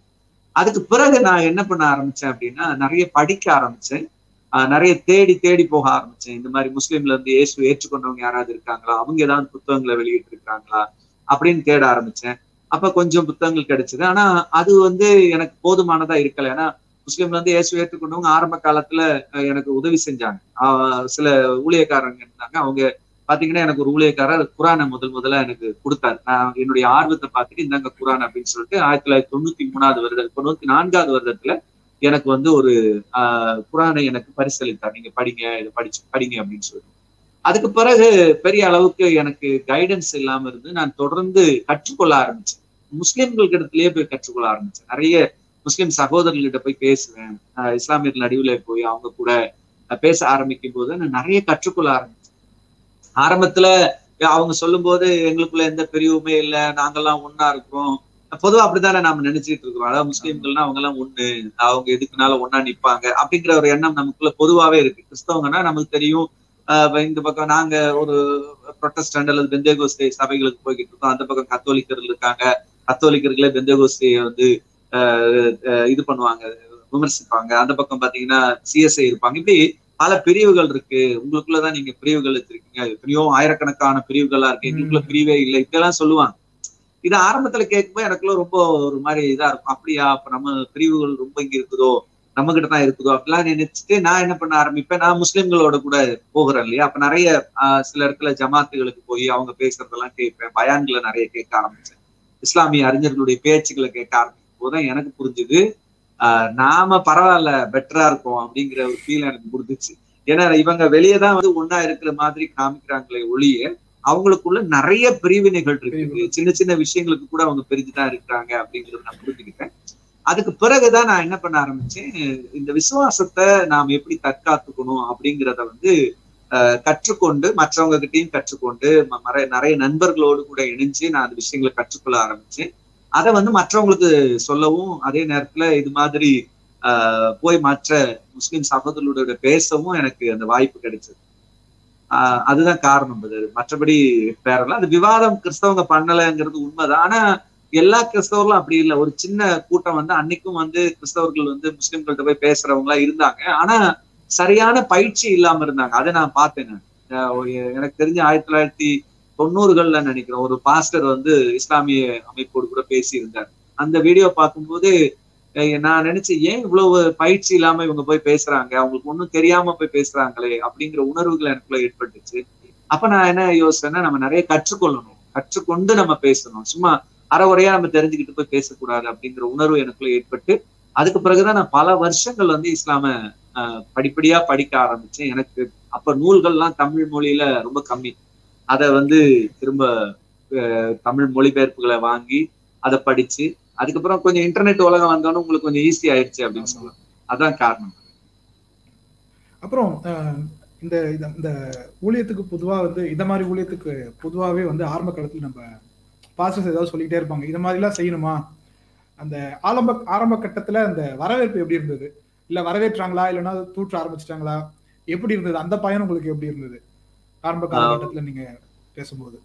அதுக்கு பிறகு நான் என்ன பண்ண ஆரம்பிச்சேன் அப்படின்னா நிறைய படிக்க ஆரம்பிச்சேன். ஆஹ் நிறைய தேடி தேடி போக ஆரம்பிச்சேன். இந்த மாதிரி முஸ்லீம்ல இருந்து இயேசு ஏற்றுக்கொண்டவங்க யாராவது இருக்காங்களா? அவங்க ஏதாவது புத்தகங்களை வெளியிட்டு இருக்காங்களா அப்படின்னு தேட ஆரம்பிச்சேன். அப்ப கொஞ்சம் புத்தகங்கள் கிடைச்சது. ஆனா அது வந்து எனக்கு போதுமானதா இருக்கல. ஏன்னா முஸ்லீம்ல இருந்து இயேசு ஏற்றுக்கொண்டவங்க ஆரம்ப காலத்துல எனக்கு உதவி செஞ்சாங்க. ஆஹ் சில ஊழியக்காரங்க இருந்தாங்க. அவங்க பாத்தீங்கன்னா எனக்கு ஒரு ஊழியக்காரர் குரானை முதல் முதல்ல எனக்கு கொடுத்தாரு. நான் என்னுடைய ஆர்வத்தை பார்த்துட்டு இந்தாங்க குரான் அப்படின்னு சொல்லிட்டு ஆயிரத்தி தொள்ளாயிரத்தி தொண்ணூத்தி மூணாவது வருடம் தொண்ணூத்தி நான்காவது வருடத்துல எனக்கு வந்து ஒரு ஆஹ் குரானை எனக்கு பரிசளித்தார். நீங்க படிங்க இதை படிச்சு படிங்க அப்படின்னு சொல்லி அதுக்கு பிறகு பெரிய அளவுக்கு எனக்கு கைடன்ஸ் இல்லாம இருந்து நான் தொடர்ந்து கற்றுக்கொள்ள ஆரம்பிச்சேன். முஸ்லிம்கள் இடத்துலயே போய் கற்றுக்கொள்ள ஆரம்பிச்சேன். நிறைய முஸ்லிம் சகோதரர்கிட்ட போய் பேசுவேன். ஆஹ் இஸ்லாமியர் நடுவுல போய் அவங்க கூட பேச ஆரம்பிக்கும் போது நான் நிறைய கற்றுக்கொள்ள ஆரம்பிச்சேன். ஆரம்பத்துல அவங்க சொல்லும் போது எங்களுக்குள்ள எந்த பெரியவுமே இல்லை. நாங்கெல்லாம் ஒன்னா இருக்கிறோம். பொதுவா அப்படித்தானே நாம நினைச்சிட்டு இருக்கிறோம். அதாவது முஸ்லீம்கள்னா அவங்க எல்லாம் ஒண்ணு. அவங்க எதுக்குனால ஒன்னா நிப்பாங்க அப்படிங்கிற ஒரு எண்ணம் நமக்குள்ள பொதுவாவே இருக்கு. கிறிஸ்தவங்கன்னா நமக்கு தெரியும். ஆஹ் இந்த பக்கம் நாங்க ஒரு ப்ரொட்டஸ்டன்ட் அல்லது பெந்தேகோஸ்தே சபைகளுக்கு போய்கிட்டு இருக்கோம். அந்த பக்கம் கத்தோலிக்கர்கள் இருக்காங்க. கத்தோலிக்கர்களே பெந்தேகோஸ்தையை வந்து இது பண்ணுவாங்க விமர்சிப்பாங்க. அந்த பக்கம் பாத்தீங்கன்னா சிஎஸ்ஐ இருப்பாங்க. இப்படி பல பிரிவுகள் இருக்கு. உங்களுக்குள்ளதான் நீங்க பிரிவுகள் வச்சிருக்கீங்க. எத்தனையோ ஆயிரக்கணக்கான பிரிவுகளா இருக்கு. எங்களுக்குள்ள பிரிவே இல்லை. இப்படியெல்லாம் சொல்லுவாங்க. இது ஆரம்பத்துல கேட்கும்போது எனக்குள்ள ரொம்ப ஒரு மாதிரி இதா இருக்கும். அப்படியா? அப்ப நம்ம பிரிவுகள் ரொம்ப இங்க இருக்குதோ? நம்ம கிட்ட தான் இருக்குதோ? அப்படிலாம் நினைச்சிட்டு நான் என்ன பண்ண ஆரம்பிப்பேன்? நான் முஸ்லிம்களோட கூட போகிறேன் இல்லையா? அப்ப நிறைய சில இடத்துல ஜமாத்துகளுக்கு போய் அவங்க பேசுறதெல்லாம் கேட்பேன். பயான்களை நிறைய கேட்க ஆரம்பிச்சேன். இஸ்லாமிய அறிஞர்களுடைய பேச்சுக்களை கேட்க ஆரம்பிக்கும் போதுதான் எனக்கு புரிஞ்சுது. நாம பரவாயில்ல பெட்டரா இருக்கும் அப்படிங்கிற ஒரு ஃபீல் எனக்கு கொடுத்துச்சு ஏன்னா இவங்க வெளியே தான் வந்து ஒன்னா இருக்கிற மாதிரி காமிக்கிறாங்களே ஒளிய அவங்களுக்குள்ள நிறைய பிரிவினைகள் இருக்கு. சின்ன சின்ன விஷயங்களுக்கு கூட அவங்க பிரிஞ்சுதான் இருக்கிறாங்க அப்படிங்கறத நான் புரிஞ்சுக்கிட்டேன். அதுக்கு பிறகுதான் நான் என்ன பண்ண ஆரம்பிச்சேன் இந்த விசுவாசத்தை நாம் எப்படி தற்காத்துக்கணும் அப்படிங்கிறத வந்து கற்றுக்கொண்டு மற்றவங்க கிட்டையும் கற்றுக்கொண்டு நிறைய நண்பர்களோடு கூட இணைஞ்சு நான் அந்த விஷயங்களை கற்றுக்கொள்ள ஆரம்பிச்சேன். அதை வந்து மற்றவங்களுக்கு சொல்லவும் அதே நேரத்துல இது மாதிரி ஆஹ் போய் மற்ற முஸ்லிம் சகோதரர்களோட பேசவும் எனக்கு அந்த வாய்ப்பு கிடைச்சது. ஆஹ் அதுதான் காரணம். அது மற்றபடி பேரல அது விவாதம் கிறிஸ்தவங்க பண்ணலைங்கிறது உண்மைதான். ஆனா எல்லா கிறிஸ்தவர்களும் அப்படி இல்லை. ஒரு சின்ன கூட்டம் வந்து அன்னைக்கும் வந்து கிறிஸ்தவர்கள் வந்து முஸ்லிம்கள்ட்ட போய் பேசுறவங்க எல்லாம் இருந்தாங்க. ஆனா சரியான பயிற்சி இல்லாம இருந்தாங்க. அதை நான் பார்த்தேன் எனக்கு தெரிஞ்ச ஆயிரத்தி தொள்ளாயிரத்தி தொண்ணூறுகள்ல நினைக்கிறோம் ஒரு பாஸ்டர் வந்து இஸ்லாமிய அமைப்போடு கூட பேசியிருந்தார். அந்த வீடியோ பார்க்கும்போது நான் நினைச்சேன் ஏன் இவ்வளவு பயிற்சி இல்லாம இவங்க போய் பேசுறாங்க? அவங்களுக்கு ஒன்றும் தெரியாம போய் பேசுறாங்களே? அப்படிங்கிற உணர்வுகள் எனக்குள்ள ஏற்பட்டுச்சு. அப்ப நான் என்ன யோசிச்சேன்னா நம்ம நிறைய கற்றுக்கொள்ளணும். கற்றுக்கொண்டு நம்ம பேசணும். சும்மா அறவுறையா நம்ம தெரிஞ்சுக்கிட்டு போய் பேசக்கூடாது அப்படிங்கிற உணர்வு எனக்குள்ள ஏற்பட்டு அதுக்கு பிறகுதான் நான் பல வருஷங்கள் வந்து இஸ்லாம ஆஹ், படிப்படியா படிக்க ஆரம்பிச்சேன். எனக்கு அப்ப நூல்கள்லாம் தமிழ் மொழியில ரொம்ப கம்மி. அதை வந்து திரும்ப தமிழ் மொழிபெயர்ப்புகளை வாங்கி அதை படிச்சு அதுக்கப்புறம் கொஞ்சம் இன்டர்நெட் உலகம் வந்தோன்னு உங்களுக்கு கொஞ்சம் ஈஸி ஆயிடுச்சு அப்படின்னு சொல்லலாம். அதான் காரணம். அப்புறம் இந்த இந்த- ஊழியத்துக்கு பொதுவா வந்து இந்த மாதிரி ஊழியத்துக்கு பொதுவாகவே வந்து ஆரம்ப காலத்துல நம்ம பாஸ்டர்ஸ் ஏதாவது சொல்லிக்கிட்டே இருப்பாங்க. இந்த மாதிரிலாம் செய்யணுமா? அந்த ஆரம்ப ஆரம்ப கட்டத்துல அந்த வரவேற்பு எப்படி இருந்தது? இல்ல வரவேற்றாங்களா? இல்லைன்னா தூற்ற ஆரம்பிச்சிட்டாங்களா? எப்படி இருந்தது? அந்த பயணம் உங்களுக்கு எப்படி இருந்தது? ஆரம்ப காலகட்டத்துல நீங்க பேசும்போது.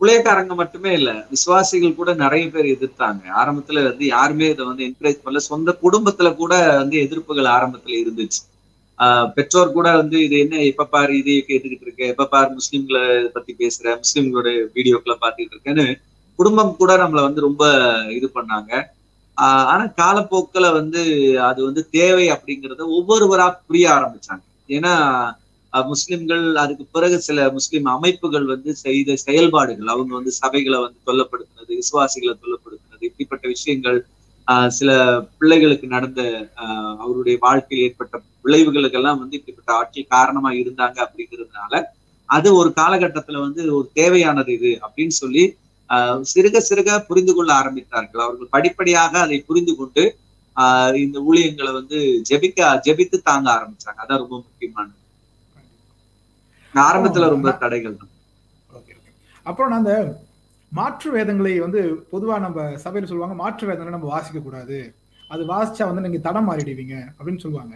ஊழியக்காரங்க மட்டுமே இல்ல விசுவாசிகள் கூட நிறைய பேர் எதிர்த்தாங்க. ஆரம்பத்துல வந்து யாருமே இதை வந்து என்கரேஜ் பண்ணல. சொந்த குடும்பத்துல கூட வந்து எதிர்ப்புகள் ஆரம்பத்துல இருந்துச்சு. ஆஹ் பெற்றோர் கூட வந்து இது என்ன எப்ப பாரு இதையே கேட்டுக்கிட்டு இருக்க எப்ப பாரு முஸ்லிம்களை பத்தி பேசுற முஸ்லிம்களோட வீடியோக்களை பார்த்துட்டு இருக்கேன்னு குடும்பம் கூட நம்மள வந்து ரொம்ப இது பண்ணாங்க. ஆஹ் ஆனா காலப்போக்கில் வந்து அது வந்து தேவை அப்படிங்கறத ஒவ்வொருவரா புரிய ஆரம்பிச்சாங்க. ஏன்னா முஸ்லிம்கள் அதுக்கு பிறகு சில முஸ்லிம் அமைப்புகள் வந்து செய்த செயல்பாடுகள் அவங்க வந்து சபைகளை வந்து தொல்லப்படுத்தினது விசுவாசிகளை தொல்லப்படுத்தினது இப்படிப்பட்ட விஷயங்கள் ஆஹ் சில பிள்ளைகளுக்கு நடந்த அவருடைய வாழ்க்கையில் ஏற்பட்ட விளைவுகளுக்கெல்லாம் வந்து இப்படிப்பட்ட ஆட்சி காரணமா இருந்தாங்க அப்படிங்கிறதுனால அது ஒரு காலகட்டத்துல வந்து ஒரு தேவையானது இது அப்படின்னு சொல்லி ஆஹ் சிறுக சிறுக புரிந்து கொள்ள ஆரம்பித்தார்கள். அவர்கள் படிப்படியாக அதை புரிந்து கொண்டு ஆஹ் இந்த ஊழியங்களை வந்து ஜெபிக்க ஜெபித்து தாங்க ஆரம்பிச்சாங்க. அதான் ரொம்ப முக்கியமானது. ஆரம்பத்துல ரொம்ப தடைகள் தான். அப்புறம் நான் அந்த மாற்று வேதங்களை வந்து பொதுவா நம்ம சபையில சொல்லுவாங்க மாற்று வேதங்களை நம்ம வாசிக்க கூடாது. அது வாசிச்சா வந்து நீங்க தடம் மாறிடுவீங்க அப்படின்னு சொல்லுவாங்க.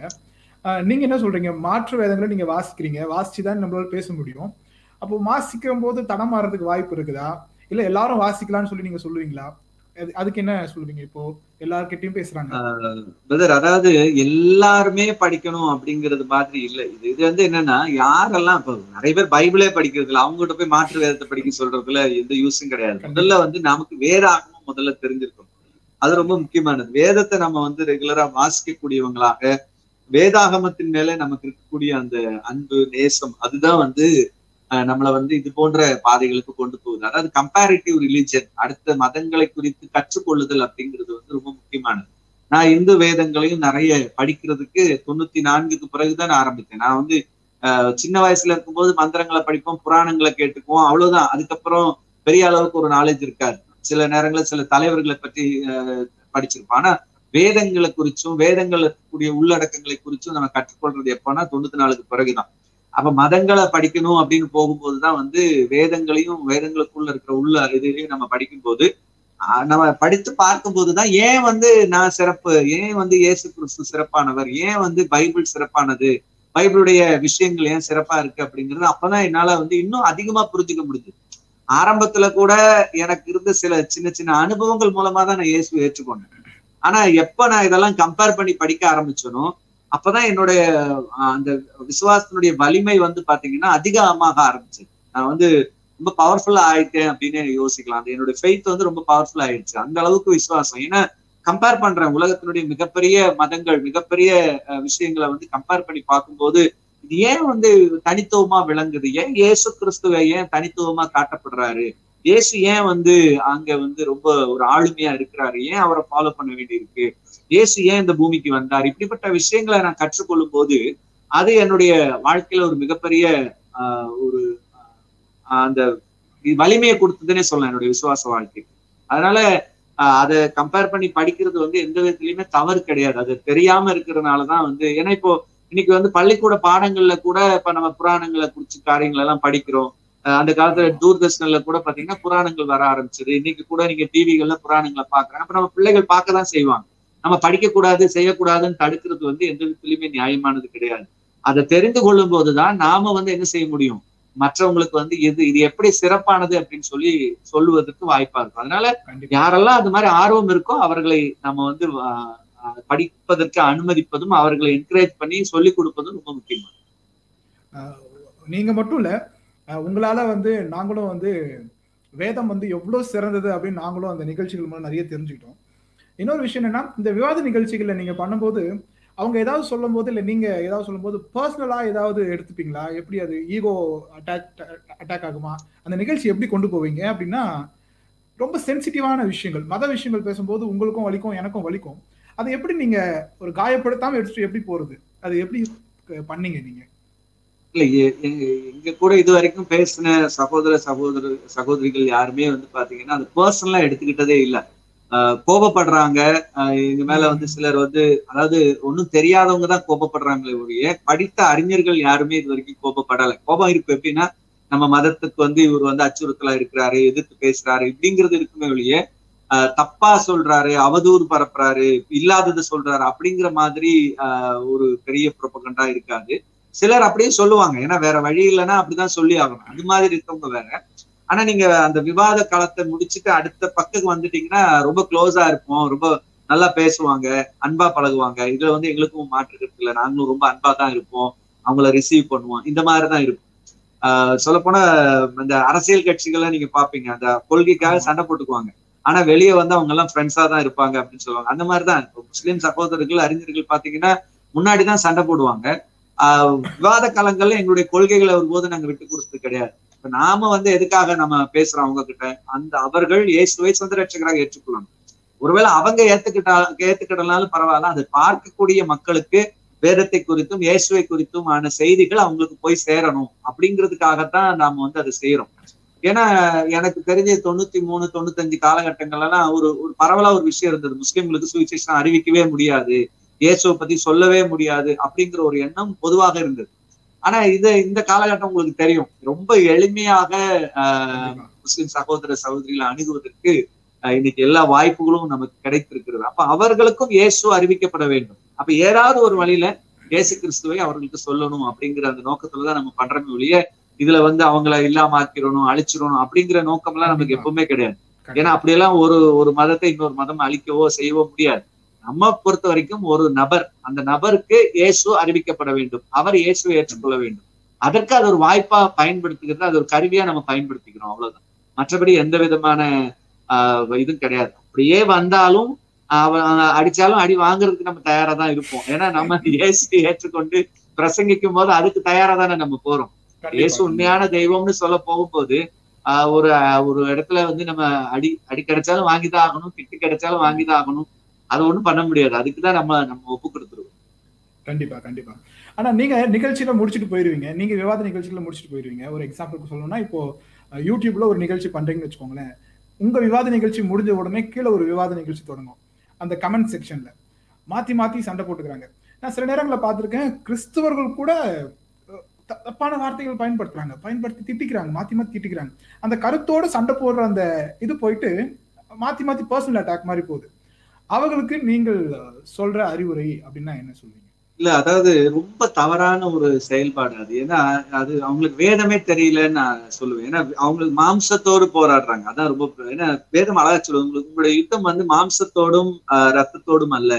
நீங்க என்ன சொல்றீங்க? மாற்று வேதங்களை நீங்க வாசிக்கிறீங்க வாசிச்சு தான் நம்மளால பேச முடியும். அப்போ வாசிக்கும் போது தடம் மாறதுக்கு வாய்ப்பு இருக்குதா? இல்ல எல்லாரும் வாசிக்கலாம்னு சொல்லி நீங்க சொல்லுவீங்களா? அதுக்கு என்ன சொல்லுவீங்க இப்போ? எல்லார்கிட்டயும் பேசுறாங்க. பிரதர் அதாவது எல்லாருமே படிக்கணும் அப்படிங்கிறது மாதிரி இல்ல. இது இது வந்து என்னன்னா யாரெல்லாம் இப்ப நிறைய பேர் பைபிளே படிக்கிறது இல்ல. அவங்ககிட்ட போய் மாற்று வேதத்தை படிக்க சொல்றதுல எந்த யூஸும் கிடையாது. முதல்ல வந்து நமக்கு வேதாகமும் முதல்ல தெரிஞ்சிருக்கணும். அது ரொம்ப முக்கியமானது. வேதத்தை நம்ம வந்து ரெகுலரா வாசிக்கக்கூடியவங்களாக வேதாகமத்தின் மேல நமக்கு இருக்கக்கூடிய அந்த அன்பு நேசம் அதுதான் வந்து நம்மளை வந்து இது போன்ற பாதைகளுக்கு கொண்டு போகுது அதாவது கம்பேரிட்டிவ் ரிலிஜன் அடுத்த மதங்களை குறித்து கற்றுக்கொள்ளுதல் அப்படிங்கிறது வந்து ரொம்ப முக்கியமானது. நான் இந்து வேதங்களையும் நிறைய படிக்கிறதுக்கு தொண்ணூத்தி நான்குக்கு பிறகுதான் நான் ஆரம்பித்தேன். நான் வந்து சின்ன வயசுல இருக்கும்போது மந்திரங்களை படிப்போம் புராணங்களை கேட்டுக்குவோம் அவ்வளவுதான். அதுக்கப்புறம் பெரிய அளவுக்கு ஒரு நாலேஜ் இருக்காது. சில நேரங்களில் சில தலைவர்களை பற்றி அஹ், படிச்சிருப்போம். ஆனா வேதங்களை குறிச்சும் வேதங்கள் கூடிய உள்ளடக்கங்களை குறிச்சும் நம்ம கற்றுக்கொள்றது எப்போன்னா தொண்ணூத்தி நாலுக்கு பிறகுதான். அப்ப மதங்களை படிக்கணும் அப்படின்னு போகும்போதுதான் வந்து வேதங்களையும் வேதங்களுக்குள்ள இருக்கிற உள்ள இதுலயும் நம்ம படிக்கும்போது போது நம்ம படித்து பார்க்கும்போதுதான் ஏன் வந்து நான் சிறப்பு ஏன் வந்து இயேசு கிறிஸ்து சிறப்பானவர் ஏன் வந்து பைபிள் சிறப்பானது பைபிளுடைய விஷயங்கள் ஏன் சிறப்பா இருக்கு அப்படிங்கிறது அப்பதான் என்னால வந்து இன்னும் அதிகமா புரிஞ்சுக்க முடியுது ஆரம்பத்துல கூட எனக்கு இருந்த சில சின்ன சின்ன அனுபவங்கள் மூலமா தான் நான் இயேசு ஏற்றுக்கொண்டேன். ஆனா எப்ப நான் இதெல்லாம் கம்பேர் பண்ணி படிக்க ஆரம்பிச்சனோ அப்பதான் என்னுடைய அந்த விசுவாசத்தினுடைய வலிமை வந்து பாத்தீங்கன்னா அதிகமாக ஆரம்பிச்சு நான் வந்து ரொம்ப பவர்ஃபுல்லா ஆயிட்டேன் அப்படின்னு யோசிக்கலாம். அந்த என்னுடைய ஃபெய்த் வந்து ரொம்ப பவர்ஃபுல் ஆயிடுச்சு. அந்த அளவுக்கு விசுவாசம். ஏன்னா கம்பேர் பண்றேன். உலகத்தினுடைய மிகப்பெரிய மதங்கள் மிகப்பெரிய விஷயங்களை வந்து கம்பேர் பண்ணி பார்க்கும்போது இது ஏன் வந்து தனித்துவமா விளங்குது? ஏன் இயேசு கிறிஸ்துவை ஏன் தனித்துவமா காட்டப்படுறாரு? இயேசு ஏன் வந்து அங்க வந்து ரொம்ப ஒரு ஆளுமையா இருக்கிறாரு? ஏன் அவரை ஃபாலோ பண்ண வேண்டியிருக்கு? இயேசு ஏன் இந்த பூமிக்கு வந்தார்? இப்படிப்பட்ட விஷயங்களை நான் கற்றுக்கொள்ளும் போது அது என்னுடைய வாழ்க்கையில ஒரு மிகப்பெரிய ஆஹ், ஒரு அந்த வலிமையை கொடுத்ததுன்னே சொல்லலாம் என்னுடைய விசுவாச வாழ்க்கை அதனால ஆஹ், அதை கம்பேர் பண்ணி படிக்கிறது வந்து எந்த விதத்துலயுமே தவறு கிடையாது. அது தெரியாம இருக்கிறதுனாலதான் வந்து ஏன்னா இப்போ இன்னைக்கு வந்து பள்ளிக்கூட பாடங்கள்ல கூட இப்ப நம்ம புராணங்களை குறிச்சு காரியங்கள் எல்லாம் படிக்கிறோம் அந்த காலத்துல தூர்தர்ஷன்ல கூட பாத்தீங்கன்னா புராணங்கள் வர ஆரம்பிச்சது. இன்னைக்கு கூட நீங்க டிவிகள்ல புராணங்களை பாக்குறாங்க. அப்ப நம்ம பிள்ளைகள் பார்க்க தான் செய்வாங்க. நம்ம படிக்க கூடாது செய்யக்கூடாதுன்னு தடுக்கிறது வந்து எந்த விதத்துலயுமே நியாயமானது கிடையாது. அதை தெரிந்து கொள்ளும் போதுதான் நாம வந்து என்ன செய்ய முடியும்? மற்றவங்களுக்கு வந்து இது இது எப்படி சிறப்பானது அப்படின்னு சொல்லி சொல்லுவதற்கு வாய்ப்பா இருக்கும். அதனால யாரெல்லாம் அது மாதிரி ஆர்வம் இருக்கோ அவர்களை நம்ம வந்து படிப்பதற்கு அனுமதிப்பதும் அவர்களை என்கரேஜ் பண்ணி சொல்லிக் கொடுப்பதும் ரொம்ப முக்கியம் அஹ் நீங்க மட்டும் இல்ல உங்களால வந்து நாங்களும் வந்து வேதம் வந்து எவ்வளவு சிறந்தது அப்படின்னு நாங்களும் அந்த நிகழ்ச்சிகள் மூலம் நிறைய தெரிஞ்சுக்கிட்டோம். இன்னொரு விஷயம் என்னன்னா இந்த விவாத நிகழ்ச்சிகளை நீங்க பண்ணும்போது அவங்க ஏதாவது சொல்லும் போது இல்ல நீங்க ஏதாவது சொல்லும்போது பர்சனலா ஏதாவது எடுத்துப்பீங்களா? எப்படி அது ஈகோ அட்டாக் அட்டாக் ஆகுமா? அந்த நிகழ்ச்சி எப்படி கொண்டு போவீங்க? அப்படின்னா ரொம்ப சென்சிட்டிவான விஷயங்கள் மத விஷயங்கள் பேசும்போது உங்களுக்கும் வலிக்கும் எனக்கும் வலிக்கும். அதை எப்படி நீங்க ஒரு காயப்படுத்தாம எடுத்துட்டு எப்படி போறது? அது எப்படி பண்ணீங்க நீங்க? இல்ல எ- இங்க கூட இது வரைக்கும் பேசின சகோதர சகோதர சகோதரிகள் யாருமே வந்து பாத்தீங்கன்னா அது பர்சனலா எடுத்துக்கிட்டதே இல்ல. கோபப்படுறாங்க. ஆஹ் மேல வந்து சிலர் வந்து அதாவது ஒண்ணும் தெரியாதவங்க தான் கோபப்படுறாங்களே ஒழிய படித்த அறிஞர்கள் யாருமே இது வரைக்கும் கோபப்படலை. கோபம் இருக்கு எப்படின்னா நம்ம மதத்துக்கு வந்து இவர் வந்து அச்சுறுத்தலா இருக்கிறாரு எதிர்த்து பேசுறாரு இப்படிங்கிறது இருக்குமே ஒழிய ஆஹ் தப்பா சொல்றாரு அவதூறு பரப்புறாரு இல்லாதது சொல்றாரு அப்படிங்கிற மாதிரி ஆஹ் ஒரு பெரிய புறப்பகண்டா இருக்காது. சிலர் அப்படியே சொல்லுவாங்க. ஏன்னா வேற வழி இல்லைன்னா அப்படிதான் சொல்லி ஆகணும். அது மாதிரி இருக்கவங்க வேற. ஆனா நீங்க அந்த விவாத காலத்தை முடிச்சுட்டு அடுத்த பக்கம் வந்துட்டீங்கன்னா ரொம்ப க்ளோஸா இருப்போம். ரொம்ப நல்லா பேசுவாங்க அன்பா பழகுவாங்க. இதுல வந்து எங்களுக்கும் மாற்றுக்கிறது இல்லை. நாங்களும் ரொம்ப அன்பா தான் இருப்போம். அவங்கள ரிசீவ் பண்ணுவோம். இந்த மாதிரி தான் இருக்கும் ஆஹ் சொல்லப்போனா இந்த அரசியல் கட்சிகளை நீங்க பாப்பீங்க. அந்த கொள்கைக்காக. சண்டை போட்டுக்குவாங்க. ஆனா வெளியே வந்து அவங்க எல்லாம் ஃப்ரெண்ட்ஸா தான் இருப்பாங்க அப்படின்னு சொல்லுவாங்க. அந்த மாதிரி தான். இப்போ முஸ்லீம் சகோதரர்கள் அறிஞர்கள் பாத்தீங்கன்னா முன்னாடி தான் சண்டை போடுவாங்க. ஆஹ் விவாத காலங்கள்ல எங்களுடைய கொள்கைகளை ஒருபோது நாங்க விட்டு கொடுத்தது கிடையாது. நாம வந்து எதுக்காக நம்ம பேசுறோம் அவங்க கிட்ட அந்த அவர்கள் இயேசுவை சொந்த ரட்சகராக ஏற்றுக்கொள்ளணும். ஒருவேளை அவங்க ஏத்துக்கிட்டா ஏத்துக்கிடனாலும் பரவாயில்ல. அதை பார்க்கக்கூடிய மக்களுக்கு வேதத்தை குறித்தும் இயேசுவை குறித்தும் ஆன செய்திகள் அவங்களுக்கு போய் சேரணும். அப்படிங்கிறதுக்காகத்தான் நாம வந்து அதை செய்யறோம் ஏன்னா எனக்கு தெரிஞ்ச தொண்ணூத்தி மூணு தொண்ணூத்தஞ்சு காலகட்டங்கள்லாம் ஒரு ஒரு பரவலா ஒரு விஷயம் இருந்தது. முஸ்லிம்களுக்கு சுவிசேஷம் அறிவிக்கவே முடியாது. இயேசுவை பத்தி சொல்லவே முடியாது அப்படிங்கிற ஒரு எண்ணம் பொதுவாக இருந்தது. ஆனா இது இந்த காலகட்டம் உங்களுக்கு தெரியும் ரொம்ப எளிமையாக. முஸ்லிம் சகோதர சகோதரிகளை அணுகுவதற்கு இன்னைக்கு எல்லா வாய்ப்புகளும் நமக்கு கிடைத்திருக்கிறது அப்ப அவர்களுக்கும் இயேசு அறிவிக்கப்பட வேண்டும் அப்ப ஏதாவது ஒரு வழியில இயேசு கிறிஸ்துவை அவர்களுக்கு சொல்லணும் அப்படிங்கிற அந்த நோக்கத்துலதான் நம்ம பண்றோமே ஒழிய இதுல வந்து அவங்கள இல்லாம ஆக்கிடணும் அழிச்சிடணும் அப்படிங்கிற நோக்கம்லாம் நமக்கு கண்டிப்பா. எப்பவுமே கிடையாது. ஏன்னா அப்படியெல்லாம் ஒரு ஒரு மதத்தை இன்னொரு மதம் அழிக்கவோ செய்யவோ முடியாது நம்ம பொறுத்த வரைக்கும் ஒரு நபர் அந்த நபருக்கு இயேசு அறிவிக்கப்பட வேண்டும். அவர் இயேசுவை ஏற்றுக்கொள்ள வேண்டும். அதற்கு அது ஒரு வாய்ப்பா பயன்படுத்திக்கிறது அது ஒரு கருவியா நம்ம பயன்படுத்திக்கிறோம் அவ்வளவுதான். மற்றபடி எந்த விதமான ஆஹ் இதுவும் கிடையாது. அப்படியே வந்தாலும் அடிச்சாலும் அடி வாங்குறதுக்கு நம்ம தயாரா தான் இருப்போம். ஏன்னா நம்ம இயேசு ஏற்றுக்கொண்டு பிரசங்கிக்கும் போது அதுக்கு தயாரா தானே நம்ம போறோம். இயேசு உண்மையான தெய்வம்னு சொல்ல போகும்போது ஆஹ் ஒரு ஒரு இடத்துல வந்து நம்ம அடி அடி கிடைச்சாலும் வாங்கிதான் ஆகணும் திட்டு கிடைச்சாலும் வாங்கிதான் ஆகணும். அது ஒண்ணும் பண்ண முடியாது. அதுக்குதான் நம்ம நம்ம ஒப்பு கொடுத்துருவோம் கண்டிப்பா கண்டிப்பா. ஆனா நீங்க நிகழ்ச்சியில முடிச்சுட்டு போயிருவீங்க. நீங்க விவாத நிகழ்ச்சியில முடிச்சுட்டு போயிருவீங்க. ஒரு எக்ஸாம்பிளுக்கு சொல்லணும்னா இப்போ யூடியூப்ல ஒரு நிகழ்ச்சி பண்றீங்கன்னு வச்சுக்கோங்களேன். உங்க விவாத நிகழ்ச்சி முடிஞ்ச உடனே கீழே ஒரு விவாத நிகழ்ச்சி தொடங்கும். அந்த கமெண்ட் செக்ஷன்ல மாத்தி மாத்தி சண்டை போட்டுக்கிறாங்க. நான் சில நேரங்களில் பார்த்திருக்கேன் கிறிஸ்தவர்கள் கூட தப்பான வார்த்தைகள் பயன்படுத்துறாங்க. பயன்படுத்தி திட்டிக்கிறாங்க. மாத்தி மாத்தி திட்டிக்கிறாங்க. அந்த கருத்தோட சண்டை போடுற அந்த இது போயிட்டு மாத்தி மாத்தி பர்சனல் அட்டாக் மாதிரி போகுது. அவர்களுக்கு நீங்கள் சொல்ற அறிவுரை அப்படின்னா என்ன சொல்லுவீங்க இல்ல அதாவது ரொம்ப தவறான ஒரு செயல்பாடு அது. ஏன்னா அது அவங்களுக்கு வேதமே தெரியலன்னு நான் சொல்லுவேன். ஏன்னா அவங்களுக்கு மாம்சத்தோடு போராடுறாங்க. அதான் ரொம்ப ஏன்னா வேதம் அழகா சொல்லுவது உங்களுக்கு உங்களுடைய யுத்தம் வந்து மாம்சத்தோடும் ஆஹ், ரத்தத்தோடும் அல்ல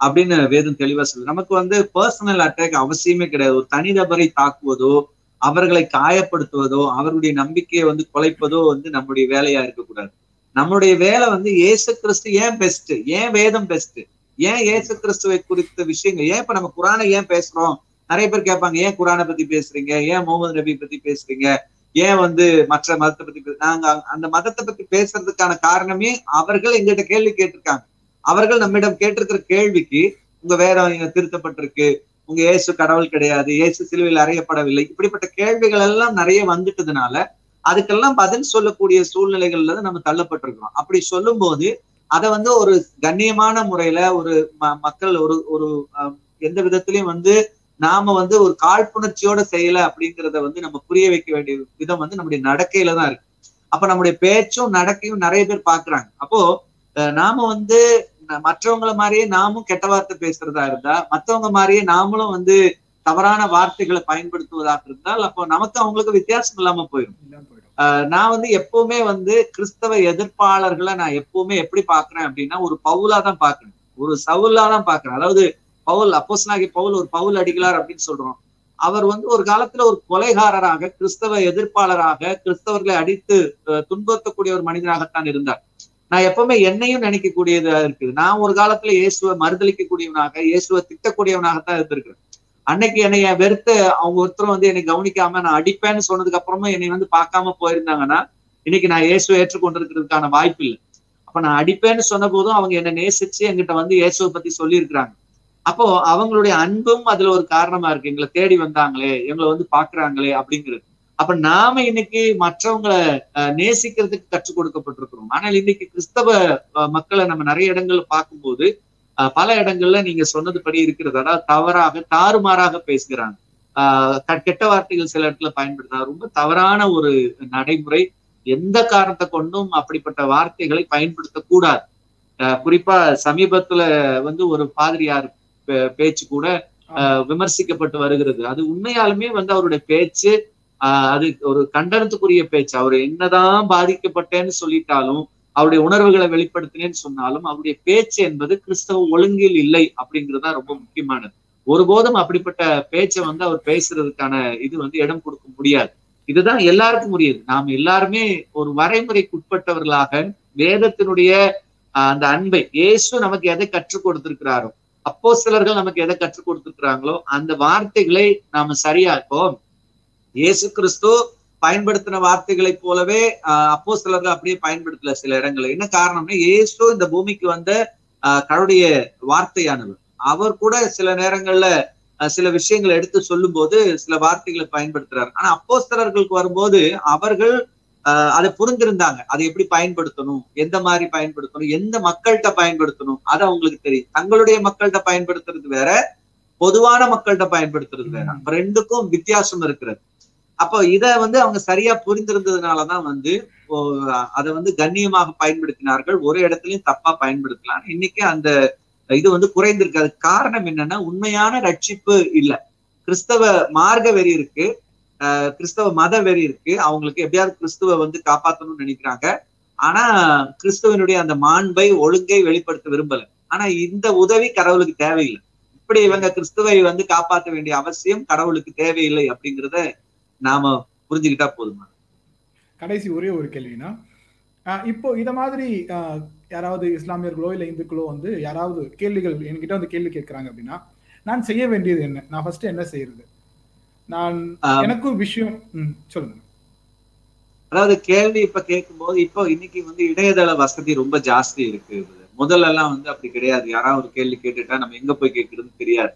அப்படின்னு வேதம் தெளிவா சொல்லுது. நமக்கு வந்து பர்சனல் அட்டாக் அவசியமே கிடையாது. ஒரு தனிநபரை தாக்குவதோ அவர்களை காயப்படுத்துவதோ அவர்களுடைய நம்பிக்கையை வந்து குலைப்பதோ வந்து நம்முடைய வேலையா இருக்கக்கூடாது. நம்மளுடைய வேலை வந்து இயேசு கிறிஸ்து ஏன் பெஸ்ட் ஏன் வேதம் பெஸ்ட் ஏன் இயேசு கிறிஸ்துவை குறித்த விஷயங்கள்? ஏன் இப்ப நம்ம குரானை ஏன் பேசுறோம்? நிறைய பேர் கேட்பாங்க ஏன் குரானை பத்தி பேசுறீங்க? ஏன் முகமது நபி பத்தி பேசுறீங்க? ஏன் வந்து மற்ற மதத்தை பத்தி நாங்க அந்த மதத்தை பத்தி பேசுறதுக்கான காரணமே அவர்கள் எங்கிட்ட கேள்வி கேட்டிருக்காங்க. அவர்கள் நம்மிடம் கேட்டிருக்கிற கேள்விக்கு உங்க வேதம் இங்க திருத்தப்பட்டிருக்கு. உங்க இயேசு கடவுள் கிடையாது. இயேசு சிலுவையில் அறையப்படவில்லை. இப்படிப்பட்ட கேள்விகள் எல்லாம் நிறைய வந்துட்டதுனால அதுக்கெல்லாம் பதில் சொல்லக்கூடிய சூழ்நிலைகள்ல தான் நம்ம தள்ளப்பட்டிருக்கிறோம். அப்படி சொல்லும்போது அதை வந்து ஒரு கண்ணியமான முறையில ஒரு ம- மக்கள் ஒரு ஒரு எந்த விதத்திலையும் வந்து நாம வந்து ஒரு காழ்ப்புணர்ச்சியோட செய்யல அப்படிங்கிறத வந்து நம்ம புரிய வைக்க வேண்டிய விதம் வந்து நம்முடைய நடக்கையில தான் இருக்கு. அப்ப நம்முடைய பேச்சும் நடக்கையும் நிறைய பேர் பாக்குறாங்க. அப்போ அஹ், நாம வந்து மற்றவங்கள மாதிரியே நாமும் கெட்ட வார்த்தை பேசுறதா இருந்தா மற்றவங்க மாதிரியே நாமளும் வந்து தவறான வார்த்தைகளை பயன்படுத்துவதாக இருந்தால் அப்போ நமக்கு அவங்களுக்கு வித்தியாசம் இல்லாம போயிடும். நான் வந்து எப்பவுமே வந்து கிறிஸ்தவ எதிர்ப்பாளர்களை நான் எப்பவுமே எப்படி பாக்குறேன் அப்படின்னா ஒரு பவுலா தான் பாக்குறேன் ஒரு சவுலா தான் பாக்குறேன் அதாவது பவுல் அப்போஸ்தலனாகிய பவுல் ஒரு பவுல் அடிகளார் அப்படின்னு சொல்றோம். அவர் வந்து ஒரு காலத்துல ஒரு கொலைகாரராக கிறிஸ்தவ எதிர்ப்பாளராக கிறிஸ்தவர்களை அடித்து அஹ், துன்புறுத்தக்கூடிய ஒரு மனிதனாகத்தான் இருந்தார். நான் எப்பவுமே என்னையும் நினைக்கக்கூடியதா இருக்குது. நான் ஒரு காலத்துல இயேசுவை மறுதளிக்கக்கூடியவனாக இயேசுவை திட்டக்கூடியவனாகத்தான் இருந்திருக்கிறேன். அன்னைக்கு என்னைய வெறுத்து அவங்க ஒருத்தரும் வந்து என்னை கவனிக்காம நான் அடிப்பேன்னு சொன்னதுக்கு அப்புறமும் என்னை வந்து பார்க்காம போயிருந்தாங்கன்னா இன்னைக்கு நான் இயேசுவை ஏற்றுக்கொண்டிருக்கிறதுக்கான வாய்ப்பு இல்லை. அப்ப நான் அடிப்பேன்னு சொன்ன போதும் அவங்க என்னை நேசிச்சு என்கிட்ட வந்து இயேசுவை பத்தி சொல்லியிருக்கிறாங்க. அப்போ அவங்களுடைய அன்பும் அதுல ஒரு காரணமா இருக்கு. எங்களை தேடி வந்தாங்களே எங்களை வந்து பாக்குறாங்களே அப்படிங்கிறது. அப்ப நாம இன்னைக்கு மற்றவங்களை அஹ், நேசிக்கிறதுக்கு கற்றுக் கொடுக்கப்பட்டிருக்கிறோம். ஆனால் இன்னைக்கு கிறிஸ்தவ மக்களை நம்ம நிறைய இடங்கள்ல பார்க்கும்போது பல இடங்கள்ல நீங்க சொன்னதுபடி இருக்கிறது. அதாவது தவறாக தாறுமாறாக பேசுகிறாங்க. ஆஹ் க- கெட்ட வார்த்தைகள் சில இடத்துல பயன்படுத்துறாங்க ரொம்ப தவறான ஒரு நடைமுறை. எந்த காரணத்தை கொண்டும் அப்படிப்பட்ட வார்த்தைகளை பயன்படுத்தக்கூடாது ஆஹ் குறிப்பா சமீபத்துல வந்து ஒரு பாதிரியார் பே- பேச்சு கூட ஆஹ் விமர்சிக்கப்பட்டு வருகிறது. அது உண்மையாலுமே வந்து அவருடைய பேச்சு ஆஹ் அது ஒரு கண்டனத்துக்குரிய பேச்சு. அவர் என்னதான் பாதிக்கப்பட்டேன்னு சொல்லிட்டாலும் அவருடைய உணர்வுகளை வெளிப்படுத்தினேன்னு சொன்னாலும் அவருடைய பேச்சு என்பது கிறிஸ்தவ ஒழுங்கில் இல்லை அப்படிங்கிறதா ரொம்ப முக்கியமானது. ஒருபோதும் அப்படிப்பட்ட பேச்சை வந்து அவர் பேசுறதுக்கான இது வந்து இடம் கொடுக்க முடியாது. இதுதான் எல்லாருக்கும் முடியுது நாம் எல்லாருமே ஒரு வரைமுறைக்குட்பட்டவர்களாக வேதத்தினுடைய அந்த அன்பை இயேசு நமக்கு எதை கற்றுக் கொடுத்திருக்கிறாரோ அப்போ சிலர்கள் நமக்கு எதை கற்றுக் கொடுத்திருக்கிறாங்களோ அந்த வார்த்தைகளை நாம சரியாக்கோம். இயேசு கிறிஸ்து பயன்படுத்தின வார்த்தைகளைப் போலவே அப்போ சிலர்கள் அப்படியே பயன்படுத்தல சில இடங்கள்ல. என்ன காரணம்னா இயேசு இந்த பூமிக்கு வந்த ஆஹ், கடவுளுடைய வார்த்தையானவர். அவர் கூட சில நேரங்கள்ல சில விஷயங்களை எடுத்து சொல்லும்போது சில வார்த்தைகளை பயன்படுத்துறாரு. ஆனா அப்போஸ்தலர்களுக்கு வரும்போது அவர்கள் அதை புரிந்திருந்தாங்க. அதை எப்படி பயன்படுத்தணும்? எந்த மாதிரி பயன்படுத்தணும்? எந்த மக்கள்கிட்ட பயன்படுத்தணும்? அது அவங்களுக்கு தெரியும். தங்களுடைய மக்கள்கிட்ட பயன்படுத்துறது வேற பொதுவான மக்கள்கிட்ட பயன்படுத்துறது வேற. ரெண்டுக்கும் வித்தியாசம் இருக்கிறது. அப்போ இத வந்து அவங்க சரியா புரிந்திருந்ததுனாலதான் வந்து அதை வந்து கண்ணியமாக பயன்படுத்தினார்கள். ஒரு இடத்துலயும் தப்பா பயன்படுத்தலாம் இன்னைக்கு அந்த இது வந்து குறைந்திருக்கு. அதுக்கு காரணம் என்னன்னா உண்மையான ரட்சிப்பு இல்ல. கிறிஸ்தவ மார்க்க வெறி இருக்கு. ஆஹ் கிறிஸ்தவ மத வெறி இருக்கு. அவங்களுக்கு எப்படியாவது கிறிஸ்துவ வந்து காப்பாத்தணும்னு நினைக்கிறாங்க. ஆனா கிறிஸ்துவனுடைய அந்த மாண்பை ஒழுங்கை வெளிப்படுத்த விரும்பல. ஆனா இந்த உதவி கடவுளுக்கு தேவையில்லை. இப்படி இவங்க கிறிஸ்துவை வந்து காப்பாற்ற வேண்டிய அவசியம் கடவுளுக்கு தேவையில்லை அப்படிங்கிறத நாம புரிஞ்சுக்கிட்டா போதுமா? கடைசி ஒரே ஒரு கேள்வினா இப்போ இத மாதிரி யாராவது இஸ்லாமியர்களோ இல்ல இந்துக்களோ வந்து யாராவது கேள்விகள் என்கிட்ட வந்து கேள்வி கேட்கறாங்க அப்படின்னா நான் செய்ய வேண்டியது என்ன? நான் ஃபர்ஸ்ட் என்ன செய்யறது? நான் எனக்கும் விஷயம் சொல்லுங்க. அதாவது கேள்வி இப்ப கேட்கும்போது இப்போ இன்னைக்கு வந்து இணையதள வசதி ரொம்ப ஜாஸ்தி இருக்கு. முதல்ல எல்லாம் வந்து அப்படி கிடையாது. யாராவது ஒரு கேள்வி கேட்டுட்டா நம்ம எங்க போய் கேட்கறதுன்னு தெரியாது.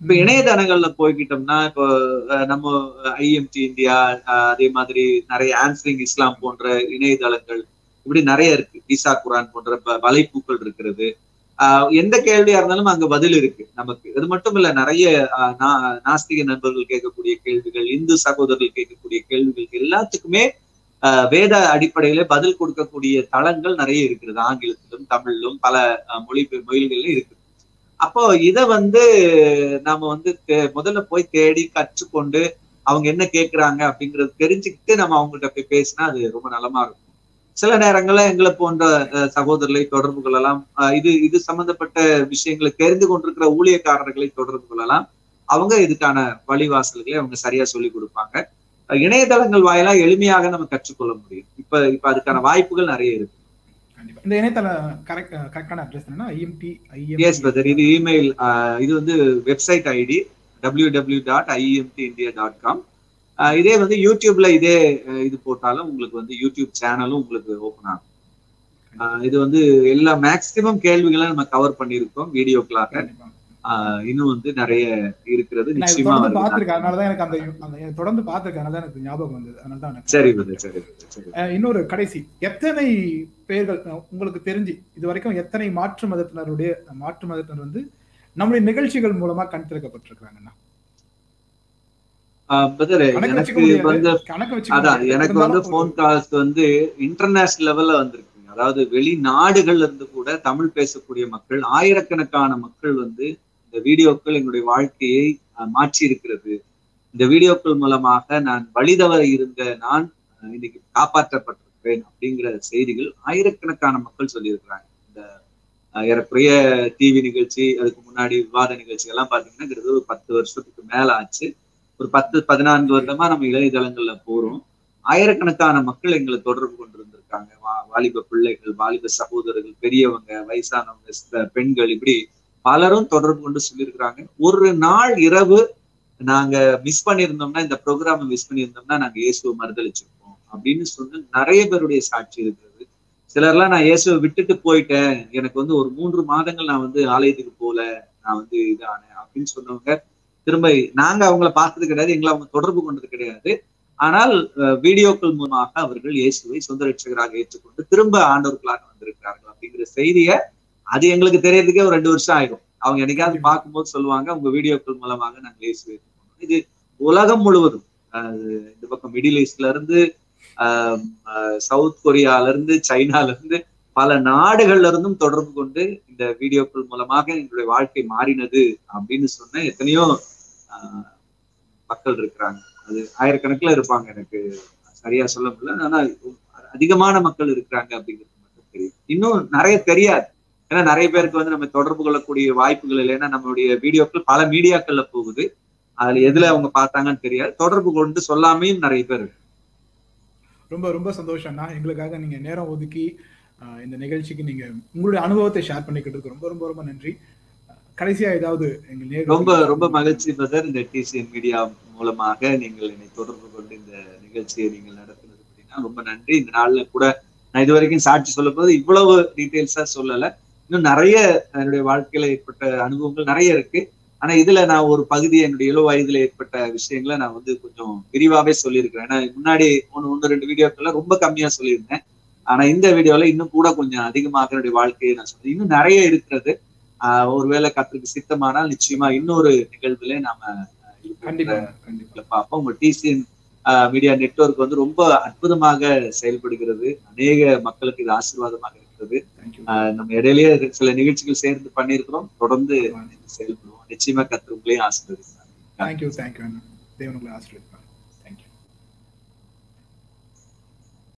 இப்ப இணையதளங்கள்ல போய்கிட்டோம்னா இப்போ நம்ம ஐஎம்டி இந்தியா அதே மாதிரி நிறைய ஆன்சரிங் இஸ்லாம் போன்ற இணையதளங்கள் இப்படி நிறைய இருக்கு. ஈசா குரான் போன்ற வலைப்பூக்கள் இருக்கிறது. ஆஹ் எந்த கேள்வியா இருந்தாலும் அங்க பதில் இருக்கு நமக்கு. அது மட்டும் இல்ல நிறைய நா- நாஸ்திக நண்பர்கள் கேட்கக்கூடிய கேள்விகள் இந்து சகோதரர்கள் கேட்கக்கூடிய கேள்விகள் எல்லாத்துக்குமே ஆஹ் வேத அடிப்படையில பதில் கொடுக்கக்கூடிய தளங்கள் நிறைய இருக்கிறது. ஆங்கிலத்திலும் தமிழிலும் பல மொழி மொழிகளிலும் இருக்கு அப்போ இத வந்து நாம வந்து முதல்ல போய் தேடி கற்றுக்கொண்டு அவங்க என்ன கேட்கறாங்க அப்படிங்கறது தெரிஞ்சுக்கிட்டு நம்ம அவங்கள்ட்ட போய் பேசினா அது ரொம்ப நலமா இருக்கும். சில நேரங்கள்ல எங்களை போன்ற சகோதரர்களை தொடர்பு கொள்ளலாம் அஹ், இது இது சம்பந்தப்பட்ட விஷயங்களை தெரிந்து கொண்டிருக்கிற ஊழியக்காரர்களை தொடர்பு கொள்ளலாம் அவங்க இதுக்கான வழிவாசல்களை அவங்க சரியா சொல்லி கொடுப்பாங்க. இணையதளங்கள் வாயிலா எளிமையாக நம்ம கற்றுக்கொள்ள முடியும். இப்ப இப்ப அதுக்கான வாய்ப்புகள் நிறைய இருக்கு. கண்டிப்பா. இந்த இணையதள கரெக்ட் கரெக்டான அட்ரஸ் என்னன்னா ஐஎம்டி எஸ் பிரதர் இது இமெயில் இது வந்து website ID W W dot IMD India dot com இதே வந்து யூடியூப்ல இதே இது போட்டாலும் உங்களுக்கு வந்து யூடியூப் சேனலும் உங்களுக்கு ஓப்பன் ஆகும். இது வந்து எல்லா மேக்சிமம் கேள்விகளை நம்ம கவர் பண்ணியிருக்கோம் வீடியோக்களாக இன்னும் வந்து நிறைய இருக்கிறது நிச்சயமா. பார்த்திருக்கேன். அதனாலதான் எனக்கு அந்த தொடர்ந்து பார்த்திருக்கேன். அதனால தான் எனக்கு ஞாபகம் வந்தது. அதனால தான் எனக்கு சரி சரி இன்னொரு கடைசி. எத்தனை பேர்கள் அஹ் உங்களுக்கு தெரிஞ்சு இது வரைக்கும் எத்தனை மாற்று மதத்தினருடைய மாற்று மதத்தினர் வந்து நம்முடைய நிகழ்ச்சிகள் மூலமா கண் திறக்கப்பட்டிருக்கிறாங்கண்ணா எனக்கு வந்து அதான். எனக்கு வந்து போன் கால்ஸ் வந்து இன்டர்நேஷனல் லெவல்ல வந்திருக்குங்க அதாவது வெளிநாடுகள்ல இருந்து கூட தமிழ் பேசக்கூடிய மக்கள் ஆயிரக்கணக்கான மக்கள் வந்து இந்த வீடியோக்கள் எங்களுடைய வாழ்க்கையை மாற்றி இருக்கிறது இந்த வீடியோக்கள் மூலமாக நான் வழிதவற இருந்த நான் இன்னைக்கு காப்பாற்றப்பட்டிருக்கிறேன் அப்படிங்கிற செய்திகள் ஆயிரக்கணக்கான மக்கள் சொல்லியிருக்கிறாங்க. இந்த ஏறக்குறைய டிவி நிகழ்ச்சி அதுக்கு முன்னாடி விவாத நிகழ்ச்சி எல்லாம் பாத்தீங்கன்னா கிட்டத்தட்ட ஒரு பத்து வருஷத்துக்கு மேல ஆச்சு. ஒரு பத்து பதினான்கு வருடமா நம்ம இளையதளங்கள்ல போறோம். ஆயிரக்கணக்கான மக்கள் எங்களை தொடர்பு கொண்டு இருந்திருக்காங்க வாலிப பிள்ளைகள் வாலிப சகோதரர்கள் பெரியவங்க வயசானவங்க பெண்கள் இப்படி பலரும் தொடர்பு கொண்டு சொல்லியிருக்கிறாங்க. ஒரு நாள் இரவு நாங்க மிஸ் பண்ணியிருந்தோம்னா இந்த ப்ரோக்ராம் மிஸ் பண்ணியிருந்தோம்னா நாங்க இயேசுவை மறுதளிச்சிருப்போம் அப்படின்னு சொன்ன நிறைய பேருடைய சாட்சி இருக்கிறது. சிலர்லாம் நான் இயேசுவை விட்டுட்டு போயிட்டேன். எனக்கு வந்து ஒரு மூன்று மாதங்கள் நான் வந்து ஆலயத்துக்கு போல நான் வந்து இதானேன் அப்படின்னு சொன்னவங்க திரும்ப நாங்க அவங்கள பார்த்தது கிடையாது எங்களை அவங்க தொடர்பு கொண்டது கிடையாது. ஆனால் வீடியோக்கள் மூலமாக அவர்கள் இயேசுவை சொந்த ரட்சகராக ஏற்றுக்கொண்டு திரும்ப ஆண்டவர்களாக வந்திருக்கிறார்கள் அப்படிங்கிற செய்தியை அது எங்களுக்கு தெரியறதுக்கே ஒரு ரெண்டு வருஷம் ஆயிடும். அவங்க என்னைக்காவது பார்க்கும்போது சொல்லுவாங்க உங்க வீடியோக்கள் மூலமாக நாங்கள் இயேசுவை இது உலகம் முழுவதும். இந்த பக்கம் மிடில் ஈஸ்ட்ல இருந்து சவுத் கொரியால இருந்து சைனால இருந்து பல நாடுகள்ல இருந்தும் தொடர்பு கொண்டு இந்த வீடியோக்கள் மூலமாக எங்களுடைய வாழ்க்கை மாறினது அப்படின்னு சொன்ன எத்தனையோ மக்கள் இருக்கிறாங்க. அது ஆயிரக்கணக்கில் இருப்பாங்க எனக்கு சரியா சொல்ல முடியல. ஆனா அதிகமான மக்கள் இருக்கிறாங்க அப்படிங்கிறது மட்டும் தெரியும். இன்னும் நிறைய தெரியாது. ஏன்னா நிறைய பேருக்கு வந்து நம்ம தொடர்பு கொள்ளக்கூடிய வாய்ப்புகள் இல்லை ஏன்னா நம்மளுடைய வீடியோக்கள் பல மீடியாக்கள்ல போகுது. அதுல எதுல அவங்க பார்த்தாங்கன்னு தெரியாது. தொடர்பு கொண்டு சொல்லாமையும் நிறைய பேர் இருக்கு. ரொம்ப ரொம்ப சந்தோஷம்னா எங்களுக்காக நீங்க நேரம் ஒதுக்கி இந்த நிகழ்ச்சிக்கு நீங்க உங்களுடைய அனுபவத்தை ஷேர் பண்ணிக்கிட்டு ரொம்ப ரொம்ப ரொம்ப நன்றி. கடைசியா ஏதாவது எங்க ரொம்ப ரொம்ப மகிழ்ச்சி பதர் இந்த டிசிஎன் மீடியா மூலமாக நீங்கள் என்னை தொடர்பு கொண்டு இந்த நிகழ்ச்சியை நீங்கள் நடத்துனது அப்படின்னா ரொம்ப நன்றி. இந்த நாள்ல கூட நான் இது வரைக்கும் சாட்சி சொல்லும் போது இவ்வளவு டீட்டெயில்ஸா சொல்லல. இன்னும் நிறைய என்னுடைய வாழ்க்கையில ஏற்பட்ட அனுபவங்கள் நிறைய இருக்கு. ஆனா இதுல நான் ஒரு பகுதி என்னுடைய இளவு வயதுல ஏற்பட்ட விஷயங்களை நான் வந்து கொஞ்சம் விரிவாவே சொல்லியிருக்கிறேன். ஏன்னா முன்னாடி ஒன்று ஒன்று ரெண்டு வீடியோக்கள்ல ரொம்ப கம்மியா சொல்லியிருந்தேன். ஆனா இந்த வீடியோல இன்னும் கூட கொஞ்சம் அதிகமாக என்னுடைய வாழ்க்கையை நான் சொல்றேன். இன்னும் நிறைய இருக்கிறது. ஆஹ் ஒருவேளை கத்திரிக்கு சித்தமானால் நிச்சயமா இன்னொரு நிகழ்வுல நாம பார்ப்போம். உங்க டிசிஎன் மீடியா நெட்ஒர்க் வந்து ரொம்ப அற்புதமாக செயல்படுகிறது. அநேக மக்களுக்கு இது ஆசீர்வாதமாக இருக்கிறது நம்ம இடையிலேயே சில நிகழ்ச்சிகள் சேர்ந்து பண்ணியிருக்கிறோம். தொடர்ந்து செயல்படுவோம். நிச்சயமா கத்து உங்களையும் தேங்க்யூ தேவன் உங்களை ஆசீர்வதிப்பார்.